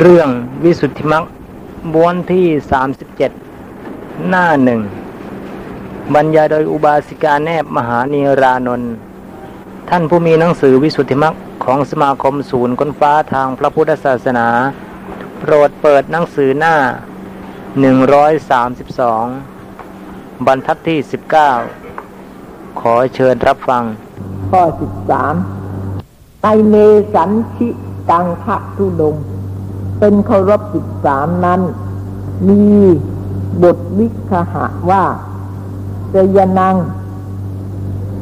เรื่องวิสุทธิมรรคม้วนที่สามสิบเจ็ดหน้าหนึ่งบรรยายโดยอุบาสิกาแนบมหานีรานนท์ท่านผู้มีหนังสือวิสุทธิมรรคของสมาคมศูนย์ค้นฟ้าทางพระพุทธศาสนา โปรดเปิดหนังสือหน้าหนึ่งร้อยสามสิบสองบรรทัดที่สิบเก้าขอเชิญรับฟัง ข้อสิบสามไตเมสันชิตังคะทุดง เป็นเคารพสิบสามนั้น มีบทวิคหะว่าเจยนัง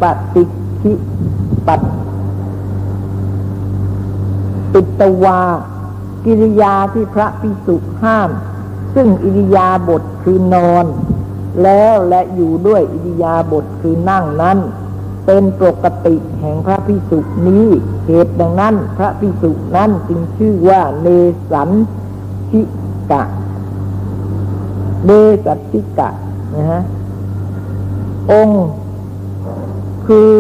ปฏิชิปัตปิตวา กิริยาที่พระพิสุห้าม ซึ่งอิริยาบทคือนอน แล้วและอยู่ด้วยอิริยาบทคือนั่งนั้น เป็นปกติแห่งพระพิสุนี้เหตุดังนั้นพระพิสุนั้นจึงชื่อว่าเนสันชิกะเนสันชิกะนะฮะองค์คือ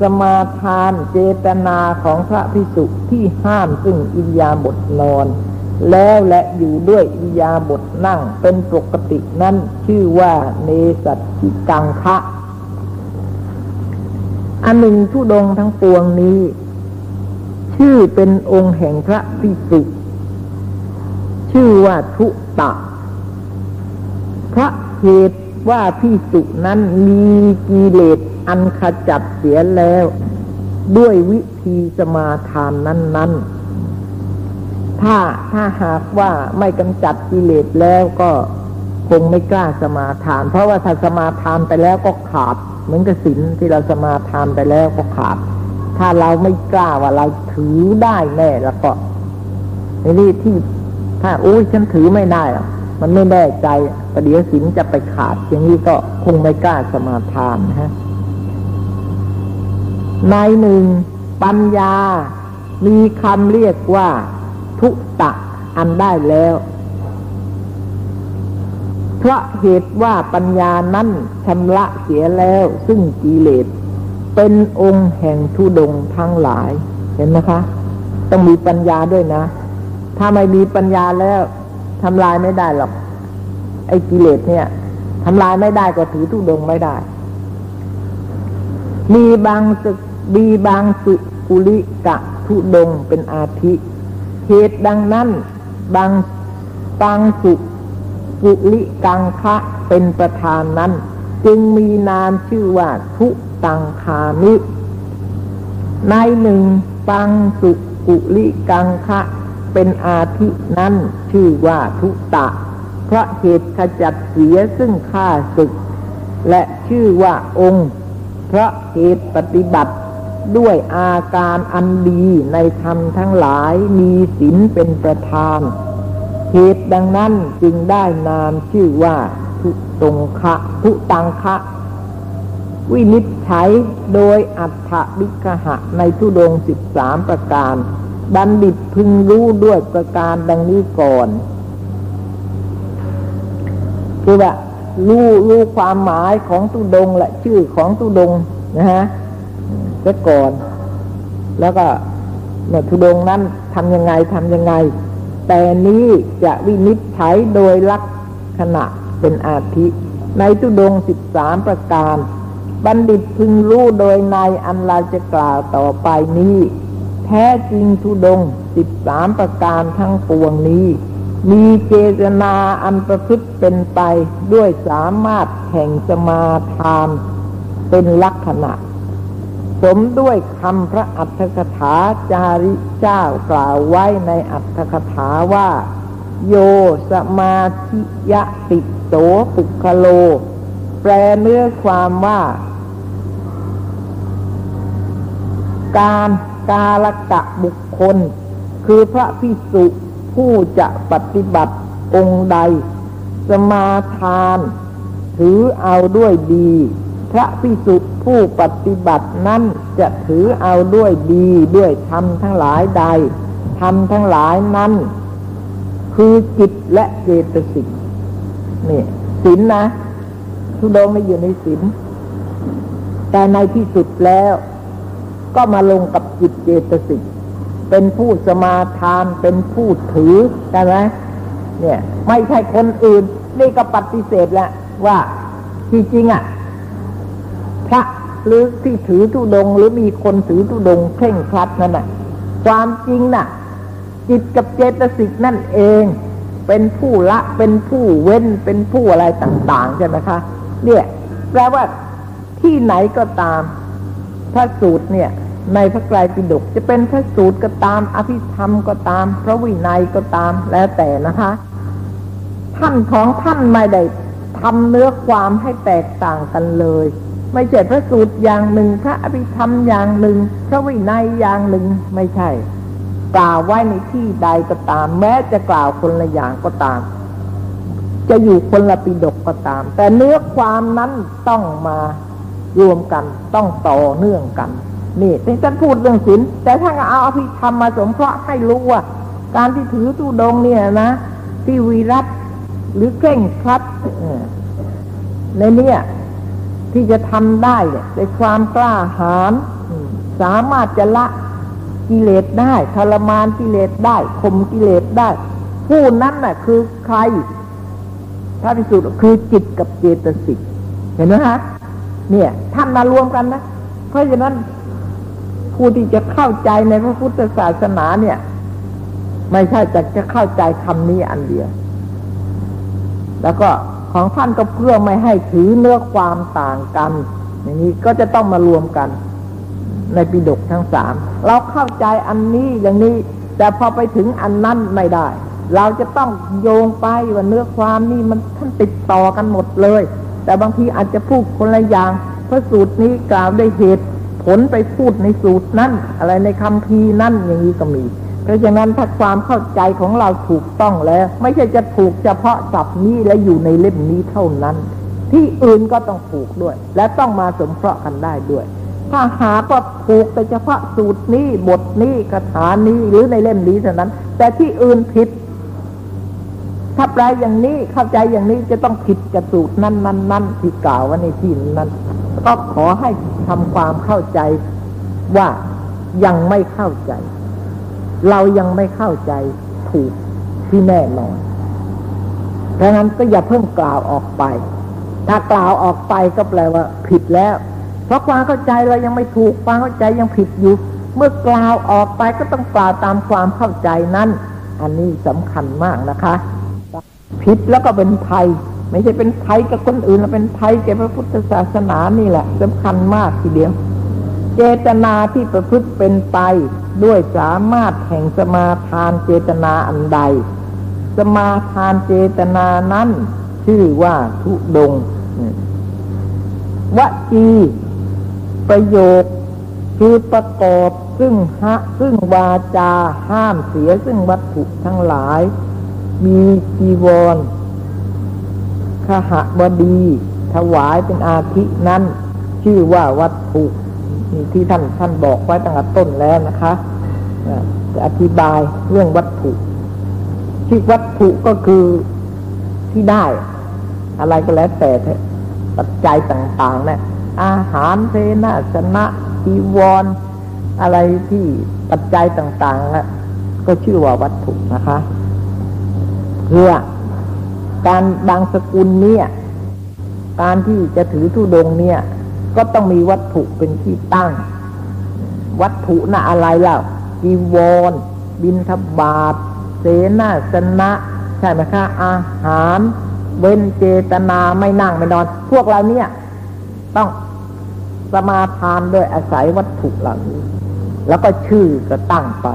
สมาทานเจตนาของพระพิสุที่ห้ามซึ่งอิยาบถนอน แล้วและอยู่ด้วยอิยาบถนั่งเป็นปกตินั้นชื่อว่าเนสัตชิกังคะ อันหนึ่งทุดงทั้งปวงนี้ ชื่อเป็นองค์แห่งพระพิสุชื่อว่าทุตะ พระเหตุว่าพิสุนั้นมีกิเลสอันขจัดเสียแล้ว ด้วยวิธีสมาทานนั้นๆ ถ้าถ้าหากว่าไม่กำจัดกิเลสแล้วก็คงไม่กล้าสมาทาน เพราะว่าถ้าสมาทานไปแล้วก็ขาดเหมือนกับศีลที่เราสมาทานไปแล้วก็ขาด ถ้าเราไม่กล้าว่าเราถือได้แน่แล้วก็ในนี่ที่ถ้าโอ้ยฉันถือไม่ได้อกมันไม่แน่ใจประเดี๋ยวศีลจะไปขาด อย่างนี้ก็คงไม่กล้าสมาทานนะฮะในหนึ่งปัญญามีคำเรียกว่า ทุตะอันได้แล้ว เพราะเหตุว่าปัญญานั้นชำระเสียแล้วซึ่งกิเลสเป็นองค์แห่งทุดงทั้งหลาย เห็นไหมคะ ต้องมีปัญญาด้วยนะ ถ้าไม่มีปัญญาแล้วทำลายไม่ได้หรอกไอ้กิเลสเนี่ยทำลายไม่ได้ก็ถือทุดงไม่ได้ มีบางสึกมีบางสุกุลิกะทุดงเป็นอาทิ เหตุดังนั้นบางบางสุ กุลิกังคะเป็นประธานนั้น จึงมีนามชื่อว่าทุตังคามิ ในหนึ่งปังสุกุลิกังคะเป็นอาทินั้นชื่อว่าทุตะ เพราะเหตุขจัดเสียซึ่งข้าศึก และชื่อว่าองค์ เพราะเหตุปฏิบัติด้วยอาการอันดีในธรรมทั้งหลายมีศีลเป็นประธาน เหตุดังนั้นจึงได้นามชื่อว่าทุตงคะทุตังคะ วินิจฉัยโดยอัฏฐวิกหะในทุดงสิบสามประการ บัณฑิตพึงรู้ด้วยประการดังนี้ก่อนคือว่ารู้รู้ความหมายของตุดงและชื่อของตุดงนะฮะซะก่อน แล้วก็เนี่ยทุดงนั้นทำยังไงทำยังไง แต่นี้จะวินิจฉัยโดยลักษณะเป็นอาทิในทุดงสิบสามประการ บัณฑิตพึงรู้โดยในอันเราจะกล่าวต่อไปนี้ แท้จริงทุดงสิบสามประการทั้งปวงนี้ มีเจตนาอันประพฤติเป็นไปด้วยสามารถแห่งสมาทานเป็นลักษณะ สมด้วยคำพระอัตถกถาจาริเจ้ากล่าวไว้ในอัตถกถาว่า โยสมาธิยะติโสปุคโล แปลเนื้อความว่า การกาลกะบุคคล คือพระพิสุผู้จะปฏิบัติองค์ใด สมาทาน ถือเอาด้วยดี พระพิสุผู้ปฏิบัตินั้นจะถือเอาด้วยดีด้วยธรรมทั้งหลายใดธรรมทั้งหลายนั้น คือจิตและเจตสิกนี่ศีลนนะทุดงไม่อยู่ในศีลแต่ในที่สุดแล้ว ก็มาลงกับจิตเจตสิกเป็นผู้สมาทานเป็นผู้ถือใช่ไหมเนี่ย ไม่ใช่คนอื่น นี่ก็ปฏิเสธแล้วว่าที่จริงอะ พระหรือที่ถือทุดง หรือมีคนถือทุดงเคร่งครัดนั่นน่ะ ความจริงน่ะ จิตกับเจตสิกนั่นเอง เป็นผู้ละเป็นผู้เว้นเป็นผู้อะไรต่าง ๆ ใช่ไหมคะ เนี่ยแปลว่าที่ไหนก็ตาม พระสูตรเนี่ย ในพระไตรปิฎกจะเป็นพระสูตรก็ตาม อภิธรรมก็ตาม พระวินัยก็ตามแล้วแต่นะคะ ท่านของท่านไม่ได้ทำเนื้อความให้แตกต่างกันเลย ไม่ใช่พระสูตรอย่างหนึ่ง พระอภิธรรมอย่างหนึ่ง พระวินัยอย่างหนึ่งไม่ใช่ กล่าวไว้ในที่ใดก็ตาม แม้จะกล่าวคนละอย่างก็ตาม จะอยู่คนละปิฎกก็ตาม แต่เนื้อความนั้นต้องมารวมกันต้องต่อเนื่องกัน นี่ที่านพูดเรื่องศีลแต่ถ้าเอาอภิธรรมมาสมเพราะให้รู้ว่า การที่ถือตุดงเนี่ยนะที่วีรัตหรือเคร่งครัดในเนี่ย ที่จะทำได้เนี่ยในความกล้าหาญสามารถจะละกิเลสได้ทรมานกิเลสได้ข่มกิเลสได้ ผู้นั้นน่ะ คือใครพระพิสุทธิ์คือจิตกับเจตสิกเห็นไหมฮะเนี่ยท่านมารวมกันนะ เพราะฉะนั้นผู้ที่จะเข้าใจในพระพุทธศาสนาเนี่ย ไม่ใช่จะจะเข้าใจคำนี้อันเดียว แล้วก็ ของท่านก็เพื่อไม่ให้ถือเนื้อความต่างกัน อย่างนี้ก็จะต้องมารวมกัน ในปิฎกทั้งสามเราเข้าใจอันนี้อย่างนี้ แต่พอไปถึงอันนั้นไม่ได้ เราจะต้องโยงไปว่าเนื้อความนี่มันท่านติดต่อกันหมดเลย แต่บางทีอาจจะพูดคนละอย่างเพราะสูตรนี้กล่าวได้เหตุ ผลไปพูดในสูตรนั้นอะไรในคำพีนั่นอย่างนี้ก็มี เพราะฉะนั้นถ้าความเข้าใจของเราถูกต้องแล้ว ไม่ใช่จะถูกเฉพาะศัพท์นี้และอยู่ในเล่มนี้เท่านั้น ที่อื่นก็ต้องถูกด้วย และต้องมาสมเพราะกันได้ด้วย ถ้าหาก็ถูกแต่เฉพาะสูตรนี้บทนี้คาถานี้หรือในเล่มนี้เท่านั้น แต่ที่อื่นผิดถ้าแปลอย่างนี้เข้าใจอย่างนี้จะต้องผิดกับสูตรนั้นนั้นนั้นที่กล่าวว่าในที่นั้นก็ขอให้ทำความเข้าใจว่ายังไม่เข้าใจ เรายังไม่เข้าใจถูกที่แน่นอนดังนั้นก็อย่าเพิ่งกล่าวออกไป ถ้ากล่าวออกไปก็แปลว่า ผิดแล้ว เพราะความเข้าใจเรายังไม่ถูกความเข้าใจยังผิดอยู่ เมื่อกล่าวออกไปก็ต้องกล่าวตามความเข้าใจนั้น อันนี้สำคัญมากนะคะ ผิดแล้วก็เป็นภัย ไม่ใช่เป็นภัยกับคนอื่นแล้วเป็นภัยแก่พระพุทธศาสนานี่แหละสำคัญมากทีเดียว เจตนาที่ประพฤติเป็นไป ด้วยสามารถแห่งสมาทานเจตนาอันใด สมาทานเจตนานั้น ชื่อว่าทุดงวจีประโยคคือประกอบซึ่งฮะซึ่งวาจาห้ามเสียซึ่งวัตถุทั้งหลาย มีจีวรขหบดี ถวายเป็นอาทินั้น ชื่อว่าวัตถุ นี่ที่ท่านท่านบอกไว้ตั้งแต่ต้นแล้วนะคะจะอธิบายเรื่องวัตถุ ที่วัตถุก็คือที่ได้ อะไรก็แล้วแต่ปัจจัยต่างๆนะอาหารเพนะชนะจีวรอะไรที่ปัจจัยต่างๆนะก็ชื่อว่าวัตถุนะคะเพื่อการบางสกุลเนี่ย การที่จะถือธุดงเนี่ย ก็ต้องมีวัตถุเป็นที่ตั้ง วัตถุน่ะอะไรล่ะจีวร บินทบาท เสนาสนะ ใช่ไหมคะ อาหาร เว้นเจตนาไม่นั่งไม่นอน พวกเราเนี่ย ต้องสมาทานโดยอาศัยวัตถุเหล่านี้ แล้วก็ชื่อก็ตั้งไป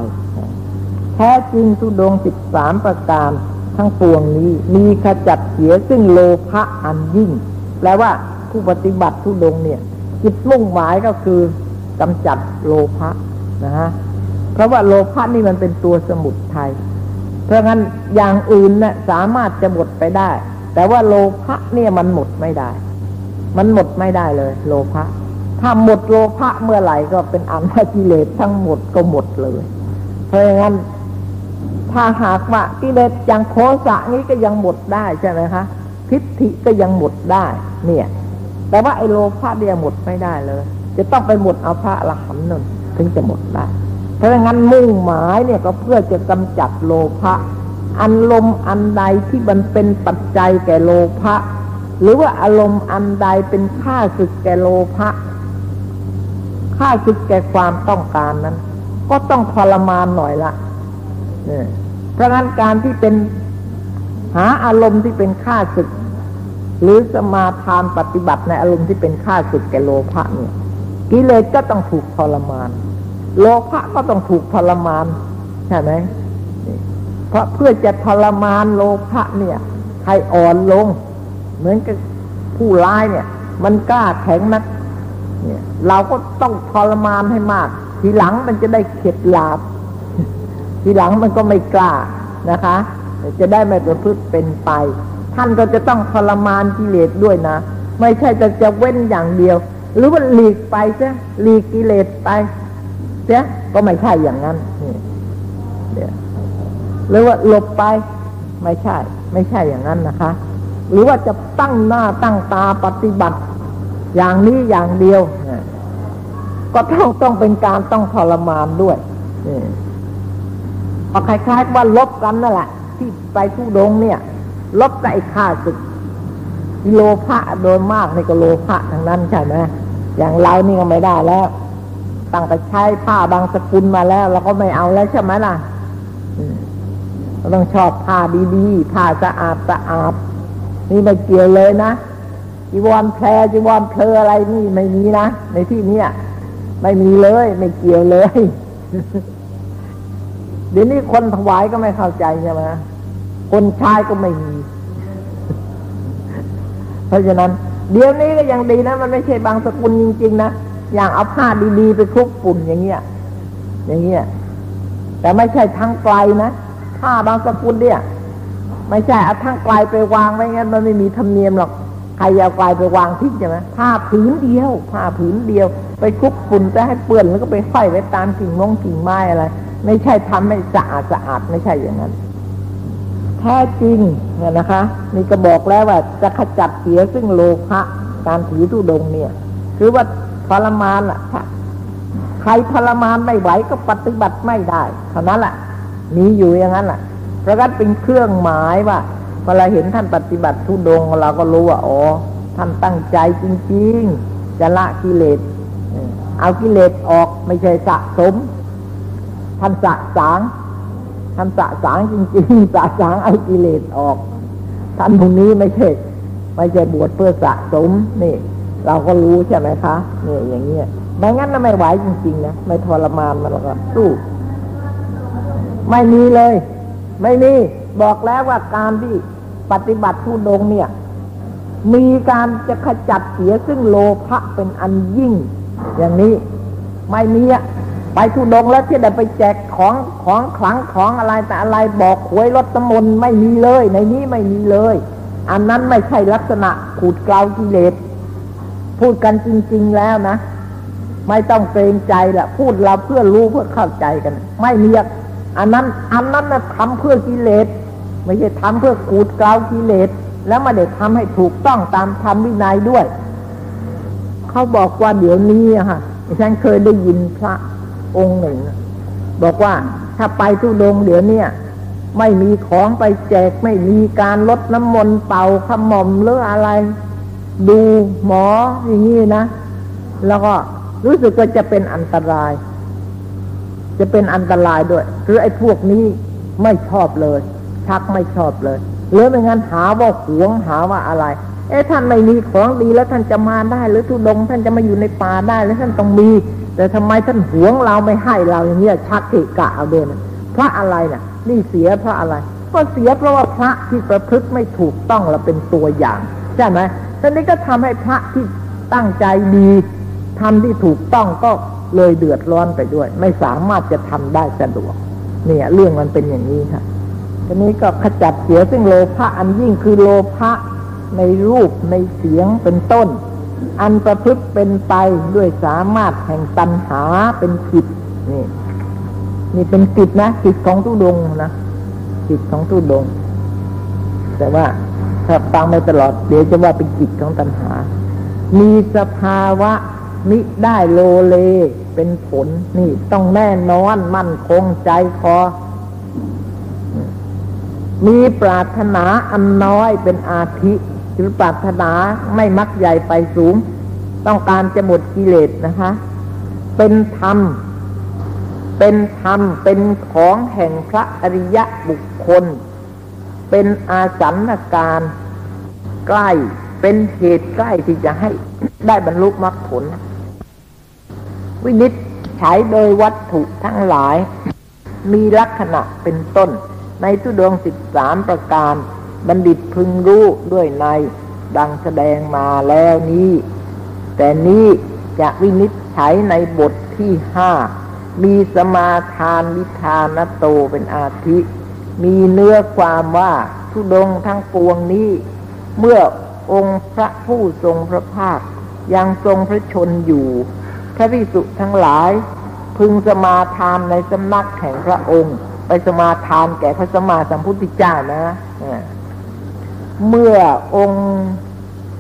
แท้จริงทุดงสิบสามประการทั้งปวงนี้ มีขจัดเสียซึ่งโลภะอันยิ่ง แปลว่า ผู้ปฏิบัติทุดงเนี่ยจิตมุ่งหมายก็คือกำจัดโลภะนะฮะเพราะว่าโลภะนี่มันเป็นตัวสมุดไทย เพราะงั้นอย่างอื่นนะ่ะสามารถจะหมดไปได้ แต่ว่าโลภะเนี่ยมันหมดไม่ได้ มันหมดไม่ได้เลย โลภะถ้าหมดโลภะเมื่อไหร่ก็เป็นอันกิเลสทั้งหมดก็หมดเลย เพราะงั้น ถ้าหากว่ากิเลสอย่างโคสะนี้ก็ยังหมดได้ใช่ไหมคะทิฏฐิก็ยังหมดได้ เนี่ย แต่ว่าไอโลภะเดียหมดไม่ได้เลย จะต้องไปหมดเอาพระละหันนนถึงจะหมดได้ เพราะงั้นมุ่งหมายเนี่ยก็เพื่อจะกำจัดโลภะอันลมอันใดที่มันเป็นปัจจัยแก่โลภะหรือว่าอารมณ์อันใดเป็นค่าศึกแก่โลภะค่าศึกแก่ความต้องการนั้น ก็ต้องทรมานหน่อยละเนี่ยเพราะงั้นการที่เป็นหาอารมณ์ที่เป็นค่าศึก หรือสมาทานปฏิบัติในอารมณ์ที่เป็นค่าศึกแก่โลภะเนี่ยกิเลสก็ต้องถูกทรมาน โลภะก็ต้องถูกทรมานใช่ไหมเพราะเพื่อจะทรมานโลภะเนี่ยให้อ่อนลง เหมือนกับผู้ร้ายเนี่ย มันกล้าแข็งนักเนี่ยเราก็ต้องทรมานให้มาก ทีหลังมันจะได้เข็ดหลาบ ทีหลังมันก็ไม่กล้านะคะ จะได้ไม่ประพฤติเป็นไป ท่านก็จะต้องทรมานกิเลสด้วยนะ ไม่ใช่จะจะเว้นอย่างเดียว หรือว่าหลีกไปซะหลีกกิเลสไปเสียก็ไม่ใช่อย่างนั้นเียหรือว่าหลบไปไม่ใช่ ไม่ใช่อย่างนั้นนะคะ หรือว่าจะตั้งหน้าตั้งตาปฏิบัติ อย่างนี้อย่างเดียวก็ต้องต้องเป็นการต้องทรมานด้วยพอคล้ายๆว่าลบกันนั่นแหละ ที่ไปทุดงเนี่ย ลบกับไอ้ข้าศึกโลพระโดยมากในก็โลพระทั้งนั้นใช่ไหมอย่างเรานี่ก็ไม่ได้แล้วตั้งแต่ใช้ผ้าบางสกุลมาแล้วเราก็ไม่เอาแล้วใช่ไหมล่ะเราต้องชอบผ้าดีๆผ้าสะอาดสะอาดนี่ไม่เกี่ยวเลยนะจีวรแพรจีวรเพลอะไรนี่ไม่มีนะในที่นี้ไม่มีเลย ไม่เกี่ยวเลย เดี๋ยวนี้คนถวายก็ไม่เข้าใจใช่ไหม คนชายก็ไม่มี เพราะฉะนั้น เดี๋ยวนี้ก็ยังดีนะ มันไม่ใช่บางสกุลจริงๆนะ อย่างเอาผ้าดีๆไปคลุกฝุ่นอย่างเงี้ย อย่างเงี้ย แต่ไม่ใช่ทั้งไกลนะ ผ้าบางสกุลเนี่ย ไม่ใช่เอาทั้งไกลไปวางไว้งั้นมันไม่มีธรรมเนียมหรอก ใครเอาไกลไปวางทิ้งใช่ไหมผ้าผืนเดียว ผ้าผืนเดียว ไปคลุกฝุ่นจะให้เปื้อนแล้วก็ไปห้อยไว้ตามกิ่งมงกิ่งไม้อะไร ไม่ใช่ทำให้สะอาดสะอาดไม่ใช่อย่างนั้น ท้จริงเนี่ยนะคะนี่ก็บอกแล้วว่าจะขจัดเสียซึ่งโลภะการถือทุดงเนี่ย คือว่าทรมานอะใครทรมานไม่ไหวก็ปฏิบัติไม่ได้เท่านั้นแหละมีอยู่อย่างนั้นแหละเพราะงั้นเป็นเครื่องหมายว่าเวลาเห็นท่านปฏิบัติทุดงเราก็รู้ว่าอ๋อท่านตั้งใจจริงๆจะละกิเลสเอากิเลสออกไม่ใช่สะสม ท่านสะสาง ท่านสะสางจริงๆสะสางเอากิเลสออก ท่านพวกนี้ไม่ใช่ไม่ใช่บวชเพื่อสะสมนี่ เราก็รู้ใช่ไหมคะเนี่ยอย่างเงี้ยไม่งั้นน่ะไม่ไหวจริงๆนะไม่ทรมานมันแล้วก็สู้ไม่มีเลย ไม่มีบอกแล้วว่าการที่ปฏิบัติผู้ดงเนี่ย มีการจะขจัดเสียซึ่งโลภะเป็นอันยิ่ง อย่างนี้ ไม่มีอะ ไปทุดงแล้วที่ได้ไปแจกของของขลังของอะไรแต่อะไรบอกหวยรถตมนไม่มีเลย ในนี้ไม่มีเลย อันนั้นไม่ใช่ลักษณะขูดกลากิเลสพูดกันจริง ๆแล้วนะ ไม่ต้องเกรงใจละพูดเราเพื่อรู้เพื่อเข้าใจกัน ไม่มีอันนั้นอันนั้นนะทำเพื่อกิเลสไม่ใช่ทำเพื่อกูดกลากิเลสแล้วมาเด็ดทำให้ถูกต้องตามธรรมวินัยด้วย เขาบอกว่าเดี๋ยวนี้อะค่ะฉันเคยได้ยินพระ องค์หนึ่ง บอกว่าถ้าไปทุดงเดี๋ยวนี้ไม่มีของไปแจกไม่มีการลดน้ำมนต์เป่าขมอมหรืออะไร ดูหมออย่างนี้นะ แล้วก็รู้สึกว่าจะเป็นอันตราย จะเป็นอันตรายด้วย คือไอ้พวกนี้ไม่ชอบเลย ชักไม่ชอบเลยหรือไม่งั้นหาว่าหวงหาว่าอะไร เอ๊ะท่านไม่มีของดีแล้วท่านจะมาได้ หรือทุดงท่านจะมาอยู่ในป่าได้ แล้วท่านต้องมี แต่ทำไมท่านหวงเราไม่ให้เราอย่างนี้ยชักเกะกะเอาเดินเพราะอะไรนะ่ะ นี่เสียเพราะอะไร ก็เสียเพราะว่าพระที่ประพฤติไม่ถูกต้องเราเป็นตัวอย่างใช่ไหมท่านี้ก็ทำให้พระที่ตั้งใจดีทำที่ถูกต้องก็เลยเดือดร้อนไปด้วย ไม่สามารถจะทำได้สะดวก เนี่ย เรื่องมันเป็นอย่างนี้ค่ะทีนี้ก็ขจัดเสียซึ่งโลภะอันยิ่งคือโลภะในรูปในเสียงเป็นต้น อันประพฤติเป็นไปด้วยสามารถแห่งตัณหาเป็นจิตนี่นี่เป็นจิตนะจิตของตุดงนะจิตของตุดง แต่ว่าถ้าฟังไม่ตลอด เดี๋ยวจะว่าเป็นจิตของตัณหา มีสภาวะมิได้โลเลเป็นผล นี่ต้องแน่นอนมั่นคงใจคอ มีปรารถนาอันน้อยเป็นอาทิ หรือปรารถนาไม่มักใหญ่ไปสูง ต้องการจะหมดกิเลสนะคะ เป็นธรรม เป็นธรรม เป็นของแห่งพระอริยะบุคคล เป็นอาสันการใกล้ เป็นเหตุใกล้ที่จะให้ได้บรรลุมรรคผล วินิจฉัยโดยวัตถุทั้งหลาย มีลักษณะเป็นต้น ในทุดวงสิบสามประการ บัณฑิตพึงรู้ด้วยในดังแสดงมาแล้วนี้ แต่นี้จะวินิจฉัยในบทที่ห้ามีสมาทานวิธานโตเป็นอาทิ มีเนื้อความว่าทุดงทั้งปวงนี้ เมื่อองค์พระผู้ทรงพระภาค ยังทรงพระชนอยู่ พระพิสุทั้งหลาย พึงสมาทานในสำนักแห่งพระองค์ ไปสมาทานแก่พระสมมาสัมพุทธเจ้านะ เมื่อองค์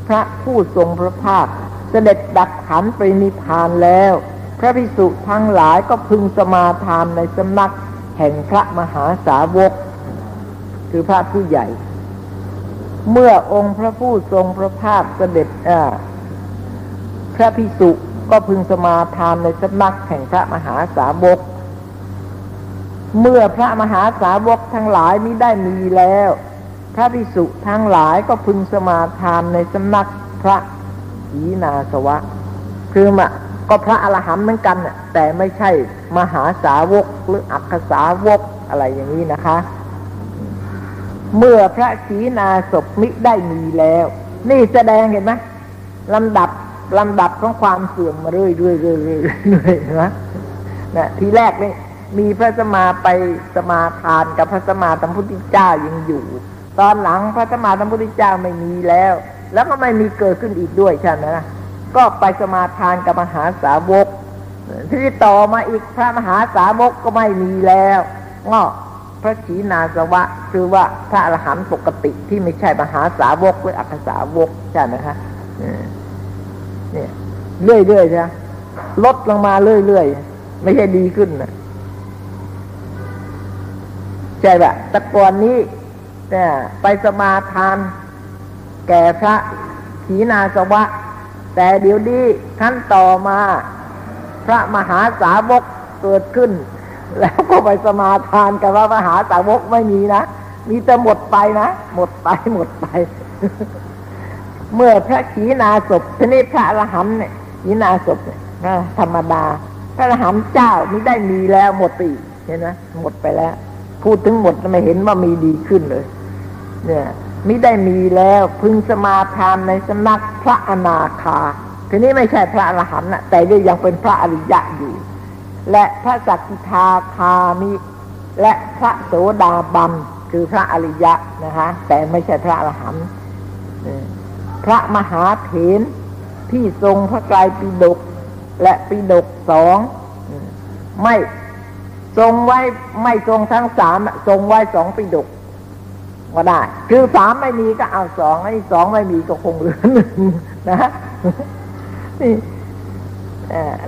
พระผู้ทรงพระภาค เสด็จดับขันไปนิพพานแล้ว พระพิสุทั้งหลายก็พึงสมาทานในสำนักแห่งพระมหาสาวก คือพระผู้ใหญ่ เมื่อองค์พระผู้ทรงพระภาคเสด็จพระพิสุก็พึงสมาทานในสำนักแห่งพระมหาสาวก เมื่อพระมหาสาวกทั้งหลายมิได้มีแล้ว พระพิสุทั้งหลายก็พึงสมาทานในสำนักพระขีนาสวะ คือมะก็พระอรหันต์เหมือนกันแต่ไม่ใช่มหาสาวกหรืออักษาวกอะไรอย่างนี้นะคะ เมื่อพระขีนาศพมิได้มีแล้ว นี่แสดงเห็นไหมลำดับลำดับของความเสื่อมมาเรื่อยๆเรื่อยๆเรื่อยๆนะนะทีแรกนี่มีพระสมาไปสมาทานกับพระสมาธรรมพุทธเจ้ายังอยู่ ตอนหลังพระสมาธรรมพุทธเจ้าไม่มีแล้ว แล้วก็ไม่มีเกิดขึ้นอีกด้วยใช่ไหมนะก็ไปสมาทานกับมหาสาวก ที่ต่อมาอีกพระมหาสาวกก็ไม่มีแล้วงอพระชีนาสวะคือว่าพระอรหันต์ปกติที่ไม่ใช่มหาสาวกหรืออักษาวกใช่ไหมคะเนี่ยเรื่อยๆใช่ลดลงมาเรื่อยๆไม่ใช่ดีขึ้นนะใช่ปะตะก่อนนี้ เนี่ยไปสมาทาน แก่พระขีนาสวะ แต่เดี๋ยวนี้ขั้นต่อมา พระมหาสาวกเกิดขึ้น แล้วก็ไปสมาทานกับว่ามหาสาวกไม่มีนะ มีแต่หมดไปนะ หมดไปหมดไป เมื่อพระขีนาศพทีนี้พระอรหันต์เนี่ยขีนาศพเนี่ยธรรมดา พระอรหันต์เจ้าไม่ได้มีแล้วหมดปีเห็นไหมหมดไปแล้ว พูดถึงหมดไม่เห็นว่ามีดีขึ้นเลย เนี่ยไม่ได้มีแล้วพึงสมาทานในสำนักพระอนาคา ทีนี้ไม่ใช่พระอรหันต์นะแต่ยังเป็นพระอริยะอยู่ และพระสักกิทาคามิและพระโสดาบันคือพระอริยะนะคะ แต่ไม่ใช่พระอรหันต์พระมหาเถรที่ทรงพระกายปิดกและปิดกสองไม่ ทรงไว้ไม่ทรงทั้งสามทรงไว้สองปิดกก็ได้ คือสามไม่มีก็เอาสองไอ้สองไม่มีก็คงเหลือหนึ่งนะนี่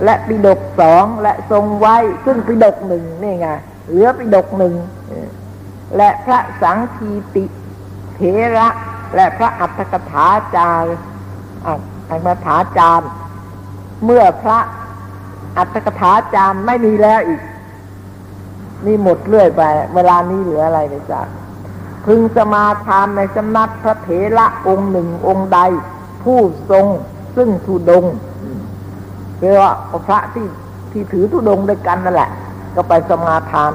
และปิดกสองและทรงไว้ซึ่งปิดกหนึ่งนี่ไงเหลือปิดกหนึ่งและพระสังคีติเถระ และพระอัฏฐกถาจารย์อัฏฐกถาจารย์ เมื่อพระอัฏฐกถาจารย์ไม่มีแล้วอีก นี่หมดเรื่อยไป เวลานี้เหลืออะไรไม่ทราบพึงสมาทานในสำนักพระเถระองค์หนึ่งองค์ใด ผู้ทรงซึ่งทุดงเรียกว่าพระที่ที่ถือทุดงด้วยกันนั่นแหละ ก็ไปสมาทาน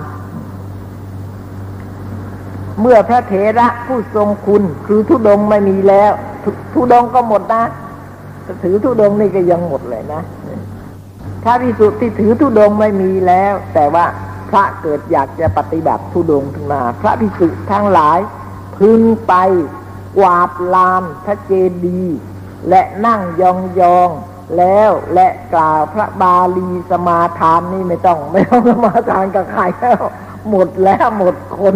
เมื่อพระเถระผู้ทรงคุณคือทุดงไม่มีแล้วทุดงก็หมดนะถือทุดงนี่ก็ยังหมดเลยนะพระพิสุที่ถือทุดงไม่มีแล้ว แต่ว่า ระเกิดอยากจะปฏิบัติทุดงขึ้นมาพระพิสุทั้งหลาย พึงไปกวาดลานพระเจดีย์และนั่งยองยองแล้วและกล่าวพระบาลีสมาทานนี่ไม่ต้อง ไม่ต้องสมาทานกับใครแล้วหมดแล้วหมดคน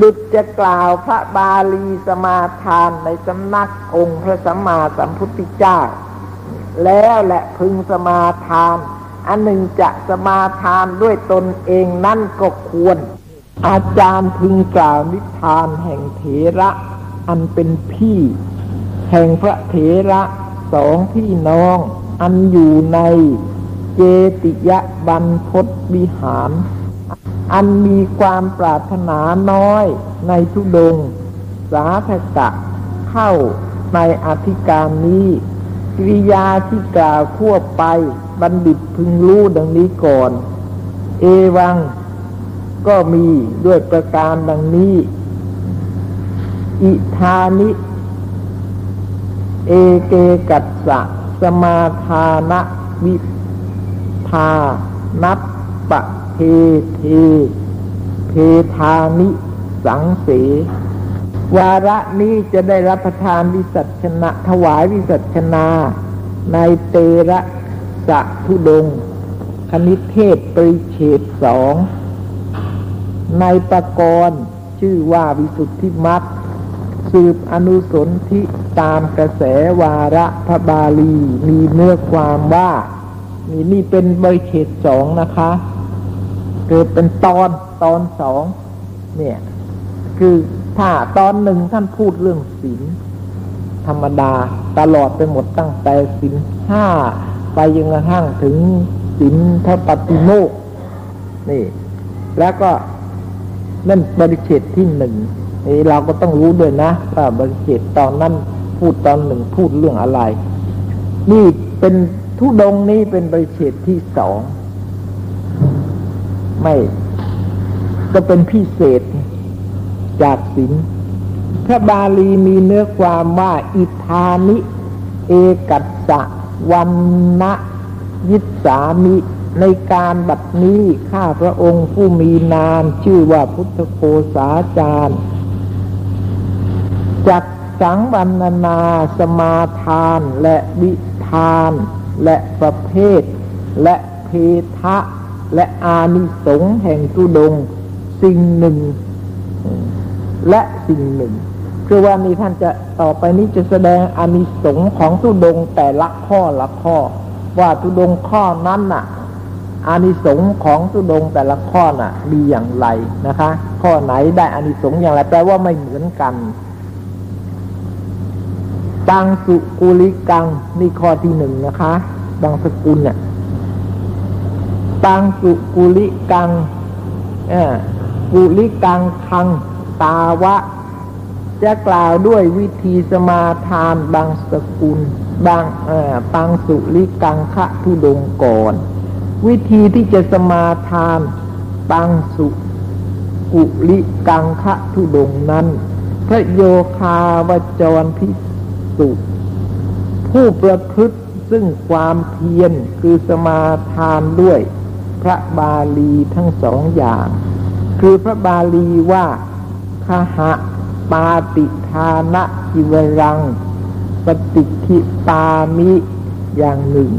ดุจจะกล่าวพระบาลีสมาทานในสำนักองค์พระสัมมาสัมพุทธเจ้า แล้วและพึงสมาทาน อันหนึ่งจะสมาทานด้วยตนเองนั่นก็ควร อาจารย์พึงกล่าวนิทานแห่งเถระ อันเป็นพี่ แห่งพระเถระสองพี่น้อง อันอยู่ในเจติยบันพศวิหาร อันมีความปรารถนาน้อยในทุดง สาธกะเข้าในอธิการนี้กิริยาที่กล่าวทั่วไป บัณฑิตพึงรู้ดังนี้ก่อน เอวังก็มีด้วยประการดังนี้ อิทานิ เอเกกัสสะ สมาทานะวิทานับปะเทเทเพทานิ สังเส วาระนี้จะได้รับประทานวิสัชนะ ถวายวิสัชนา ในเตระ สะทุดง คณิเทศปริเฉดสอง ในปะกรณ์ชื่อว่าวิสุทธิมัตสืบอนุสนธิตามกระแสวาระพระบาลี มีเนื้อความว่า นี่นี่เป็นบริเฉดสองนะคะเกิดเป็นตอนตอนสองเนี่ย คือถ้าตอนหนึ่งท่านพูดเรื่องศีลธรรมดาตลอดไปหมดตั้งแต่ศีลห้า ไปยังกระทั่งถึงศีลทปฏิโมกนี่ แล้วก็นั่นบริเฉดที่หนึ่งนี่เราก็ต้องรู้ด้วยนะว่าบริเฉดตอนนั้นพูดตอนหนึ่งพูดเรื่องอะไร นี่เป็นทุดงนี้เป็นบริเฉดที่สองไม่ก็เป็นพิเศษจากศีลพระบาลีมีเนื้อความว่า อิทานิ เอกัสสะ วันนะยิสามิในการบัดนี้ข้าพระองค์ผู้มีนามชื่อว่าพุทธโคสาจารย์จัดสังวรรณนาสมาทานและวิทานและประเภท และเพทะ และอานิสงส์แห่งตุดง สิ่งหนึ่ง และสิ่งหนึ่ง คือว่านี้ท่านจะต่อไปนี้จะแสดงอานิสงส์ของตุดงแต่ละข้อละข้อ ว่าตุดงข้อนั้นน่ะ อานิสงส์ของตุดงแต่ละข้อน่ะ มีอย่างไรนะคะ ข้อไหนได้อานิสงส์อย่างไรแปลว่าไม่เหมือนกันตังสุกุลิกังนี่ข้อที่หนึ่งนะคะบางสกุลเนี่ยตังสุกุลิกังเออกุลิกังคัง ตาวะ จะกล่าวด้วยวิธีสมาทานบางสกุล บางเออตังสุลิกังคะทุดงก่อน วิธีที่จะสมาทานตังสุกุลิกังคะทุดงนั้น พระโยคาวจรพิสุผู้ประพฤติซึ่งความเพียรคือสมาทานด้วยพระบาลีทั้งสองอย่าง คือพระบาลีว่าคหะ ปาติทานะจิวรัง ปฏิคิปามิอย่างหนึ่ง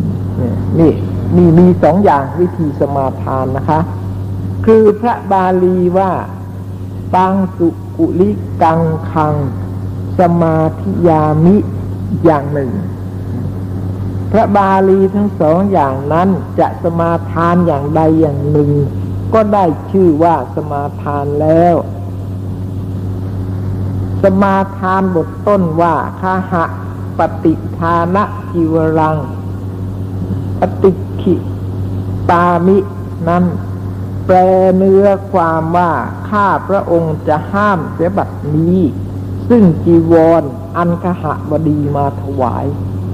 นี่มีมีสองอย่างวิธีสมาทานนะคะ คือพระบาลีว่าปังสุกุลิกังคัง สมาธิยามิอย่างหนึ่ง พระบาลีทั้งสองอย่างนั้นจะสมาทานอย่างใดอย่างหนึ่ง ก็ได้ชื่อว่าสมาทานแล้ว สมาทานบทต้นว่าคาหะปฏิทานะจิวรัง ปฏิขิตามินั้น แปลเนื้อความว่าข้าพระองค์จะห้ามเสียบัดนี้ ซึ่งจีวรอันคหะบดีมาถวาย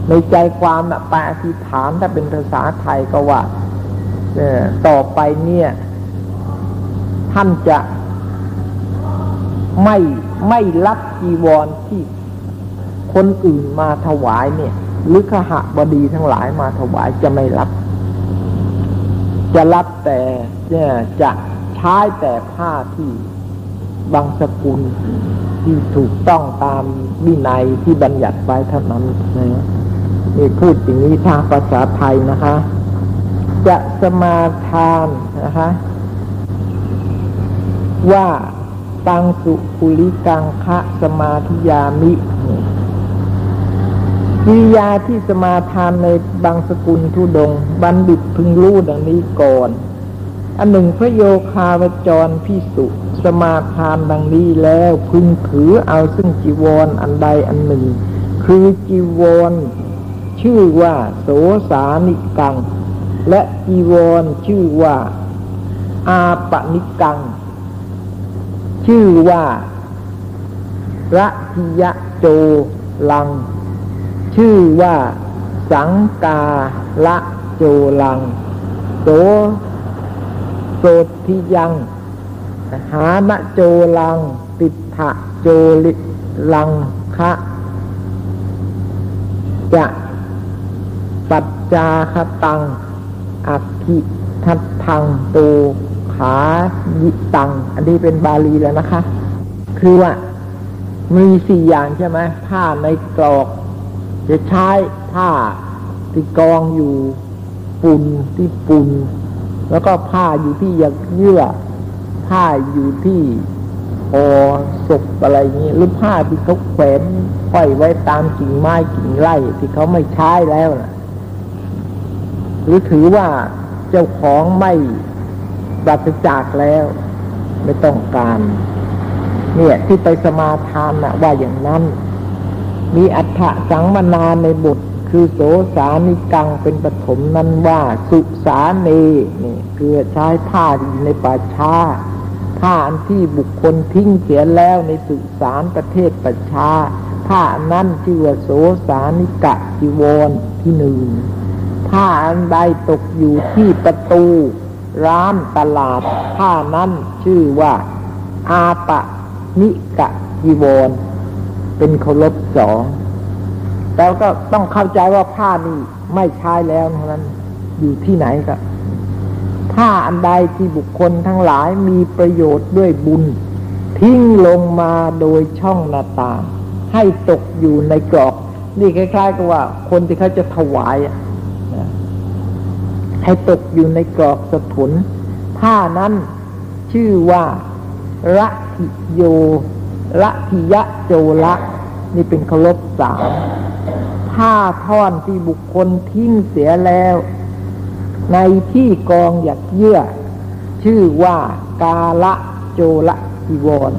ในใจความนะแปลอธิฐานถ้าเป็นภาษาไทยก็ว่าต่อไปเนี่ย ท่านจะ ไม่ไม่รับจีวรที่คนอื่นมาถวายเนี่ย หรือขหบดีทั้งหลายมาถวายจะไม่รับ จะรับแต่เนี่ยจะใช้แต่ผ้าที่บางสกุลที่ถูกต้องตามวินัยที่บัญญัติไว้เท่านั้นนะนี่พูดอย่างนี้ทางภาษาไทยนะคะ จะสมาทานนะคะ ว่า ตังสุปุริกังคะสมาธิยามิกิริยาที่สมาทานในบางสกุลทุดง บัณฑิตพึงรู้ดังนี้ก่อน อันหนึ่งพระโยคาวจรพิสุสมาทานดังนี้แล้วพึงถือเอาซึ่งจีวรออันใดอันหนึ่ง คือจีวร ชื่อว่าโสสานิกัง และจีวรชื่อว่าอาปนิกัง ชื่อว่าระทิยะโจลัง ชื่อว่า สังกาละโจลังโสโสทิยังหาณโจลัง ติถะโจลิลังคะจะปัจจาคตัง อักขิทัตทังโต ขายิตัง อันนี้เป็นบาลีแล้วนะคะ คือว่ามีสี่อย่างใช่ไหมผ้าในกรอก จะใช้ผ้าที่กองอยู่ปุ่นที่ปุ่นแล้วก็ผ้าอยู่ที่ยักเยื่อ ผ้าอยู่ที่คอศพอะไรอย่างนี้หรือผ้าที่เขาแขวนห้อยไว้ตามกิ่งไม้กิ่งไร่ที่เขาไม่ใช้แล้วนะหรือถือว่าเจ้าของไม่ บัตจากแล้ว ไม่ต้องการ เนี่ยที่ไปสมาทานนะว่าอย่างนั้น มีอัฏฐสังมนาในบทคือโสสานิกังเป็นปฐมนั้นว่าสุสาเนนี่คือใช้ผ้าอยู่ในป่าช้าผ้าอันที่บุคคลทิ้งเสียแล้วในสุสานประเทศป่าช้าผ้านนั้นชื่อว่าโสสานิกะจีวรที่หนึ่งผ้าอันใดตกอยู่ที่ประตู ร้านตลาดผ้านั้นชื่อว่า อาปะนิกะจีวรเป็นเคารพสองแต่ก็ต้องเข้าใจว่าผ้านี้ไม่ใช้แล้วนั้น อยู่ที่ไหนครับผ้าอันใดที่บุคคลทั้งหลายมีประโยชน์ด้วยบุญ ทิ้งลงมาโดยช่องหน้าต่าง ให้ตกอยู่ในกรอบ นี่คล้ายๆกับว่า คนที่เขาจะถวาย ให้ตกอยู่ในกรอบสถุนผ้านั้นชื่อว่าระทิโยละทิยะโจละนี่เป็นเคารพสามผ้าท่อนที่บุคคลทิ้งเสียแล้ว ในที่กองหยักเยื่อ ชื่อว่ากาละโจละจีวร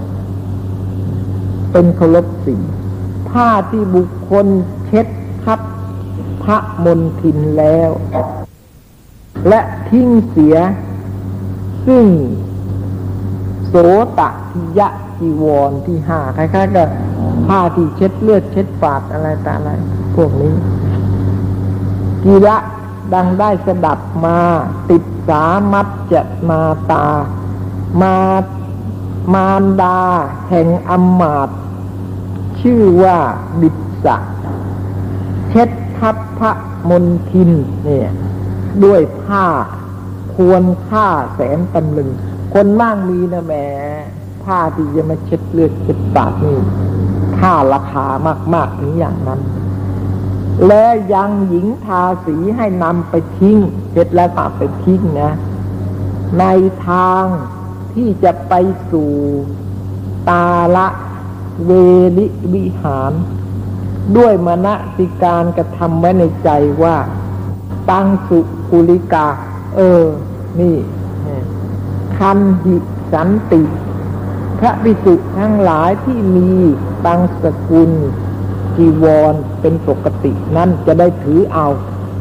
เป็นเคารพสี่ผ้าที่บุคคลเช็ดทับพระมนทินแล้ว และทิ้งเสีย ซึ่ง โสตทิยะจีวรที่ห้าคล้ายๆกับผ้าที่เช็ดเลือดเช็ดฝาดอะไรต่อะไร พวกนี้กีระดังได้สดับมาติดสามัจจมาตา มามารดา แห่งอมมาตชื่อว่าบิดสะเช็ดทับพระมนทินเนี่ย ด้วยผ้า ควรค่าแสนตำลึง คนมั่งมีนะแหมผ้าที่จะมาเช็ดเลือดเช็ดปากนี่ค่าราคามากๆถึงอย่างนั้น และยังหญิงทาสีให้นำไปทิ้งเสร็จแล้วก็ไปทิ้งนะ ในทางที่จะไปสู่ตาละเวลิวิหาร ด้วยมณสิการกระทำไว้ในใจว่า ตังสุ กุลิกา เออ นี่คันหิสันติ พระภิกษุทั้งหลายที่มีตังสกุลจีวรเป็นปกตินั้นจะได้ถือเอา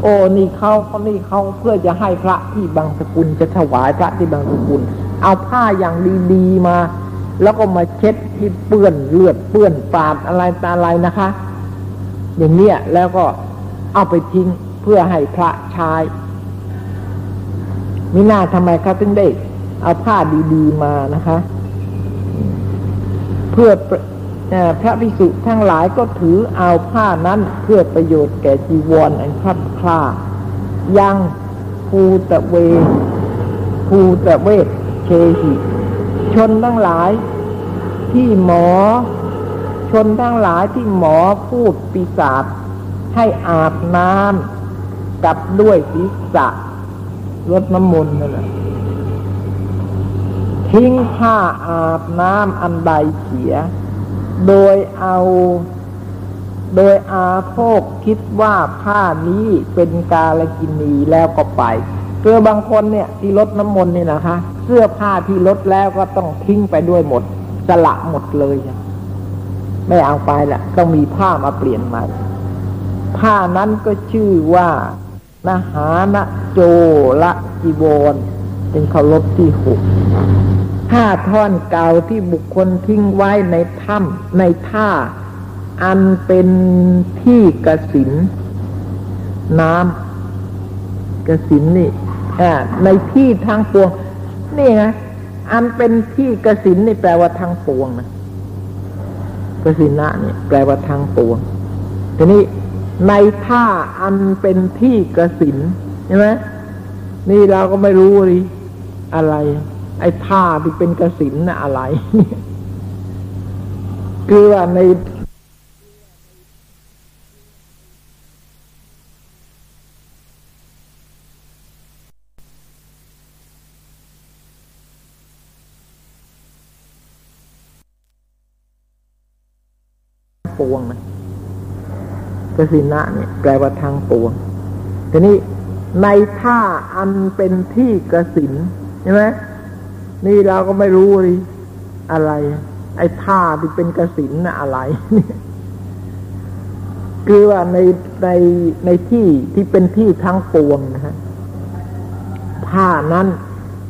โอ้นี่เขาเขานี่เขาเพื่อจะให้พระที่บางสกุลจะถวายพระที่บางสกุล เอาผ้าอย่างดีๆมา แล้วก็มาเช็ดที่เปื้อนเลือดเปื้อนปาดอะไรตาอะไรนะคะ อย่างเนี้ยแล้วก็เอาไปทิ้งเพื่อให้พระใช้ มิน่าทำไมเขาถึงได้เอาผ้าดีๆมานะคะ เพื่อพระภิกษุทั้งหลายก็ถือเอาผ้านั้นเพื่อประโยชน์แก่จีวรอันคับคลายังภูตะเวภูตะเวทเคหิชนทั้งหลายที่หมอ ชนทั้งหลายที่หมอพูดปีศาจให้อาบน้ำกับด้วยศีรษะ รดน้ำมนต์นั่นแหละทิ้งผ้าอาบน้ำอันใดเสีย โดยเอา โดยอาโภกคิดว่าผ้านี้เป็นกาลกินีแล้วก็ไปเกือบางคนเนี่ยที่ลดน้ำมนต์นี่นะคะ เสื้อผ้าที่ลดแล้วก็ต้องทิ้งไปด้วยหมดสละหมดเลยไม่เอาไปละต้องมีผ้ามาเปลี่ยนใหม่ผ้านั้นก็ชื่อว่า นหานะโจละจีวรเป็นเคารพที่หกผ้าท่อนเก่าที่บุคคลทิ้งไว้ในถ้ำในท่า อันเป็นที่กระสิน น้ำกระสินนี่ในที่ทางปวง นี่นะอันเป็นที่กระสินนี่แปลว่าทางปวงนะกระสินะนี่แปลว่าทางปวงทีนี้ ในท่าอันเป็นที่กระสินใช่ไหมนี่เราก็ไม่รู้เลยอะไร ไอ้ท่าที่เป็นกระสินน่ะอะไร คือว่าในปวงนะ กสินะเนี่ยแปลว่าทางปวงทีนี้ในท่าอันเป็นที่กสินใช่ไหมนี่เราก็ไม่รู้เลยอะไร ไอ้ท่าที่เป็นกสินน่ะอะไรคือว่าในในในที่ที่เป็นที่ทางปวงนะฮะผ้านั้น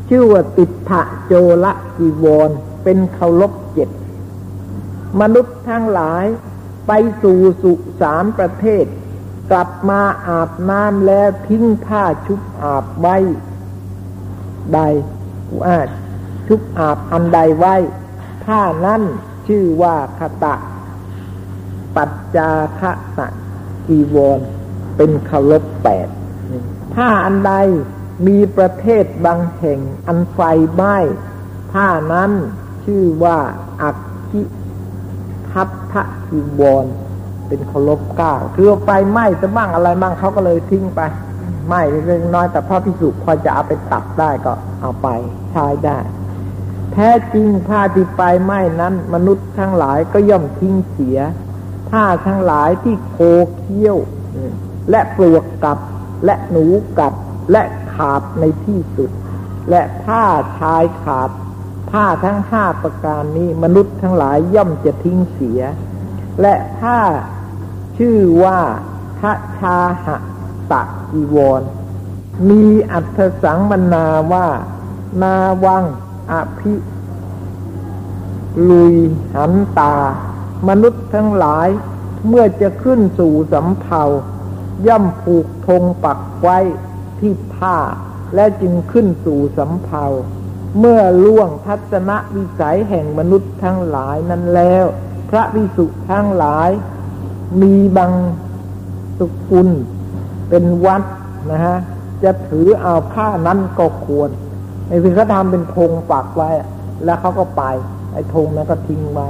ชื่อว่าติถะโจละกีวร เป็นเคารพเจ็ดมนุษย์ทั้งหลาย ไปสู่สุสามประเทศ กลับมาอาบน้ำแล้วทิ้งผ้าชุบอาบไว้ ใดว่าชุบอาบอันใดไว้ ผ้านั้นชื่อว่าคตะ ปัจจาคะตะกีวร เป็นคารบแปดผ้าอันใดมีประเทศบางแห่งอันไฟไหม้ผ้านั้นชื่อว่าอักขิ ทัพทะจีวรเป็นเคารพก้าวคือไฟไหม้จะบ้างอะไรบ้างเขาก็เลยทิ้งไปไหม้เล็กน้อยแต่พระพิสุพอจะเอาไปตัดได้ก็เอาไปใช้ได้ แท้จริงผ้าที่ไฟไหม้นั้น มนุษย์ทั้งหลายก็ย่อมทิ้งเสียผ้าทั้งหลายที่โคเคี้ยว และปลวกกับและหนูกัดและขาดในที่สุด และผ้าชายขาด ผ้าทั้งห้าประการนี้มนุษย์ทั้งหลายย่อมจะทิ้งเสีย และผ้าชื่อว่าทะชาหะตะอีวร มีอัตสังมนาว่า นาวังอภิลุยหันตา มนุษย์ทั้งหลายเมื่อจะขึ้นสู่สำเภาย่อมผูกธงปักไว้ที่ผ้า และจึงขึ้นสู่สำเภา เมื่อล่วงทัศนวิสัยแห่งมนุษย์ทั้งหลายนั้นแล้ว พระวิสุทั้งหลายมีบางสุกุลเป็นวัดนะฮะจะถือเอาผ้านั้นก็ควรไอ้ที่เขาทำเป็นธงปักไว้ แล้วเขาก็ไป ไอ้ธงนั้นก็ทิ้งไว้